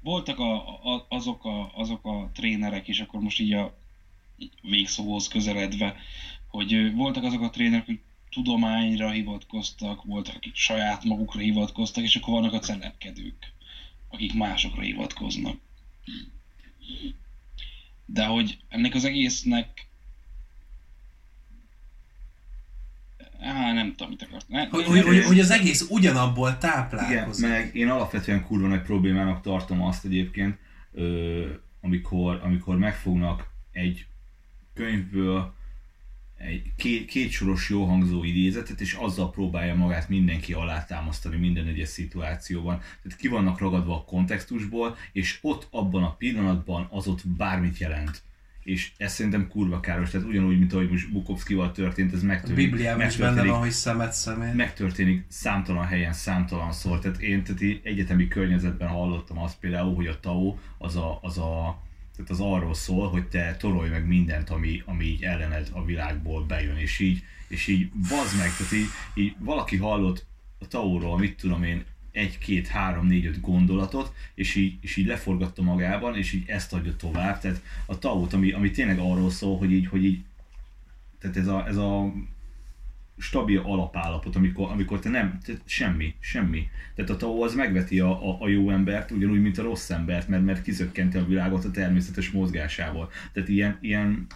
voltak a, a, azok, a, azok a trénerek, és akkor most így a végszóhoz közeledve, hogy voltak azok a trénerek, hogy tudományra hivatkoztak, voltak, akik saját magukra hivatkoztak, és akkor vannak a celebkedők, akik másokra hivatkoznak. De hogy ennek az egésznek Á, nem tudom, mit akart. Ne, Hogy, hogy, hogy, hogy az egész ugyanabból Igen, táplálkozik. meg én alapvetően kurva nagy problémának tartom azt egyébként, ö, amikor, amikor megfognak egy könyvből egy két, két soros jó hangzó idézetet, és azzal próbálja magát mindenki alátámasztani minden egyes szituációban. Tehát ki vannak ragadva a kontextusból, és ott abban a pillanatban az ott bármit jelent. És ez szerintem kurva káros, tehát ugyanúgy, mint ahogy most Bukowskival történt, ez A megtörténik. Bibliában is benne van, hogy szemet szemét. megtörténik számtalan helyen, számtalan szor. Tehát én tehát egyetemi környezetben hallottam azt például, hogy a TAO az, a, az, a, tehát az arról szól, hogy te torolj meg mindent, ami, ami így ellened a világból bejön, és így, és így bazd meg, tehát így, így valaki hallott a TAO-ról, mit tudom én, egy, két, három, négy, öt gondolatot, és így, és így leforgatta magában, és így ezt adja tovább. Tehát a TAO-t, ami, ami tényleg arról szól, hogy így, hogy így tehát ez a, ez a stabil alapállapot, amikor, amikor te nem, te semmi, semmi. Tehát a Tao az megveti a, a, a jó embert, ugyanúgy, mint a rossz embert, mert, mert kizökkenti a világot a természetes mozgásával. Tehát ilyen, ilyen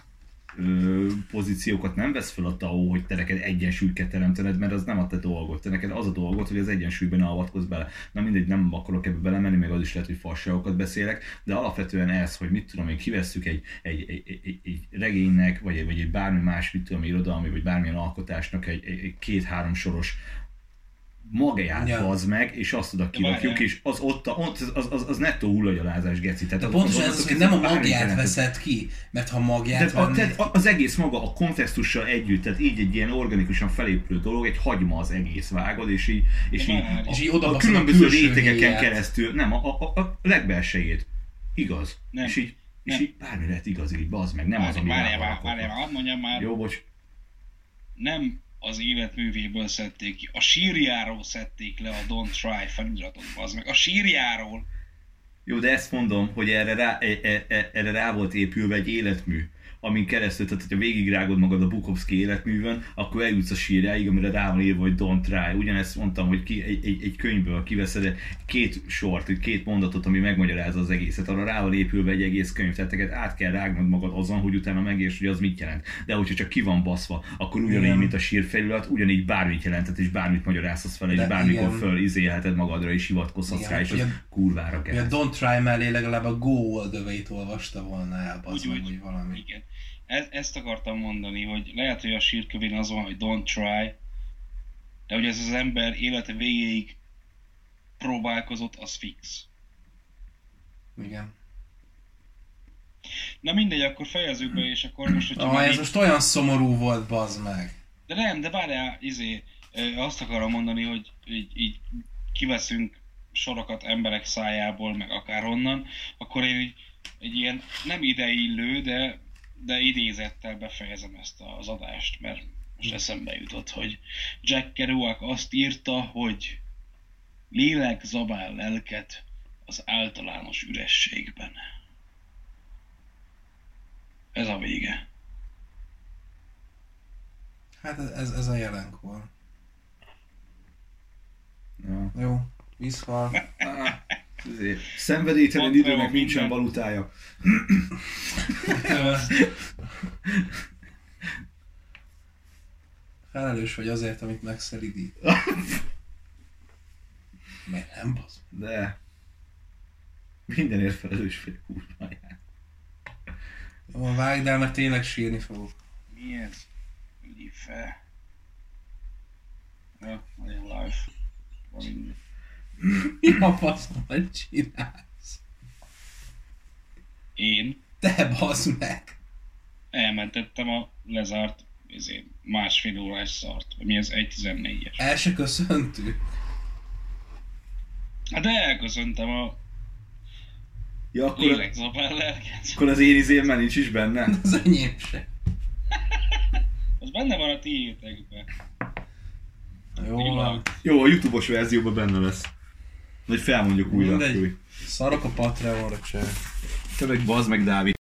ö, pozíciókat nem vesz fel a Tao, hogy te neked egyensúlyt kell teremtened, mert az nem a te dolgod. Te neked az a dolgod, hogy az egyensúlyban ne avatkozz bele. Na mindegy, nem akarok ebbe belemenni, meg az is lehet, hogy fasságokat beszélek, de alapvetően ez, hogy mit tudom én, kivesszük egy, egy, egy, egy, egy regénynek, vagy egy, vagy egy bármi más, mit tudom, irodalmi, vagy bármilyen alkotásnak egy, egy, egy két-három soros magját Ja. az meg, és azt oda kirakjuk, és az ott, a, ott az, az, az, nettó hullagyalázás, geci. Tehát De az- pontosan az- az, az- hogy nem a magját veszed ki, mert ha magját Tehát, a, vennéd tehát az egész maga a kontextussal együtt, tehát így egy ilyen organikusan felépülő dolog, egy hagyma az egész vágod, és így, és így, Várj. a, És így a odabaszod a különböző rétegeken héját. keresztül, nem, a, a, a legbelsejét. Igaz. Nem. És így, és Nem. így bármi lehet igaz, így bazd meg, nem az, ami Várjál, van várjál, várjál, mondjam már, Jó, bocs. nem az életművéből szedték ki, a sírjáról szedték le a Don't Try feliratot, az meg. A sírjáról. Jó, de ezt mondom, hogy erre rá, e, e, e, erre rá volt épülve egy életmű, amin keresztül, tehát hogyha végigrágod magad a Bukowski életművön, akkor eljutsz a sírjáig, amire rá van írva, hogy don't try. Ugyanezt mondtam, hogy ki, egy, egy, egy könyvből kiveszed két sort, két mondatot, ami megmagyarázza az egészet, arra rá van épülve egy egész könyv, tehát neked át kell rágnod magad azon, hogy utána megérts, hogy az mit jelent. De hogyha csak ki van baszva, akkor ugyanígy, Igen. mint a sírfelület, ugyanígy bármit jelentett, és bármit magyarázhatsz fel, és De bármikor igen. föl izélheted magadra, és hivatkozhatsz Igen, rá, és az ugye- kurvára Hogy a kell. Don't Try mellé legalább a Go All The Way-t olvasta volna el, Úgy, úgy. vagy valami. Igen. E- ezt akartam mondani, hogy lehet, hogy a sírkövén az van, hogy don't try, de hogy ez az ember élete végéig próbálkozott, az fix. Igen. Na mindegy, akkor fejezzük be, és akkor most, hogyha Ah, ez így- most olyan szomorú volt, bazd meg. De nem, de várjál, izé, azt akarom mondani, hogy így, így kiveszünk sorokat emberek szájából, meg akárhonnan, akkor én így, egy ilyen nem ideillő, de, de idézettel befejezem ezt az adást, mert most eszembe jutott, hogy Jack Kerouac azt írta, hogy lélek zabál lelket, az általános ürességben. Ez a vége. Hát ez, ez, a jelenkor. Ja. Jó, visszhal. Szenvedélytelen időnek nincsen minden. valutája. Felelős vagy azért, amit megszelidít. Miért nem basz? De mindenért felelős vagy kurváját. Jó, vágd el, mert tényleg sírni fogok. Mi ez? Ügyi fel. Ja, olyan live. Valami. Mi a faszomat csinálsz? Én Te bazd meg! elmentettem a lezárt ezért, másfél órás szart. Mi ez? 1.14-es. El se köszöntünk. Hát elköszöntem a Ja, akkor, lélegzapán lelket. akkor az én izémmel nincs is benne? <laughs> Az enyém se. Az benne van a tiétekben. Jó. Jó, a Youtube-os verzióban benne lesz. Vagy felmondjuk újra. Mindegy. Szarok a Patreonra, cseh. Te meg bazd meg, Dávid.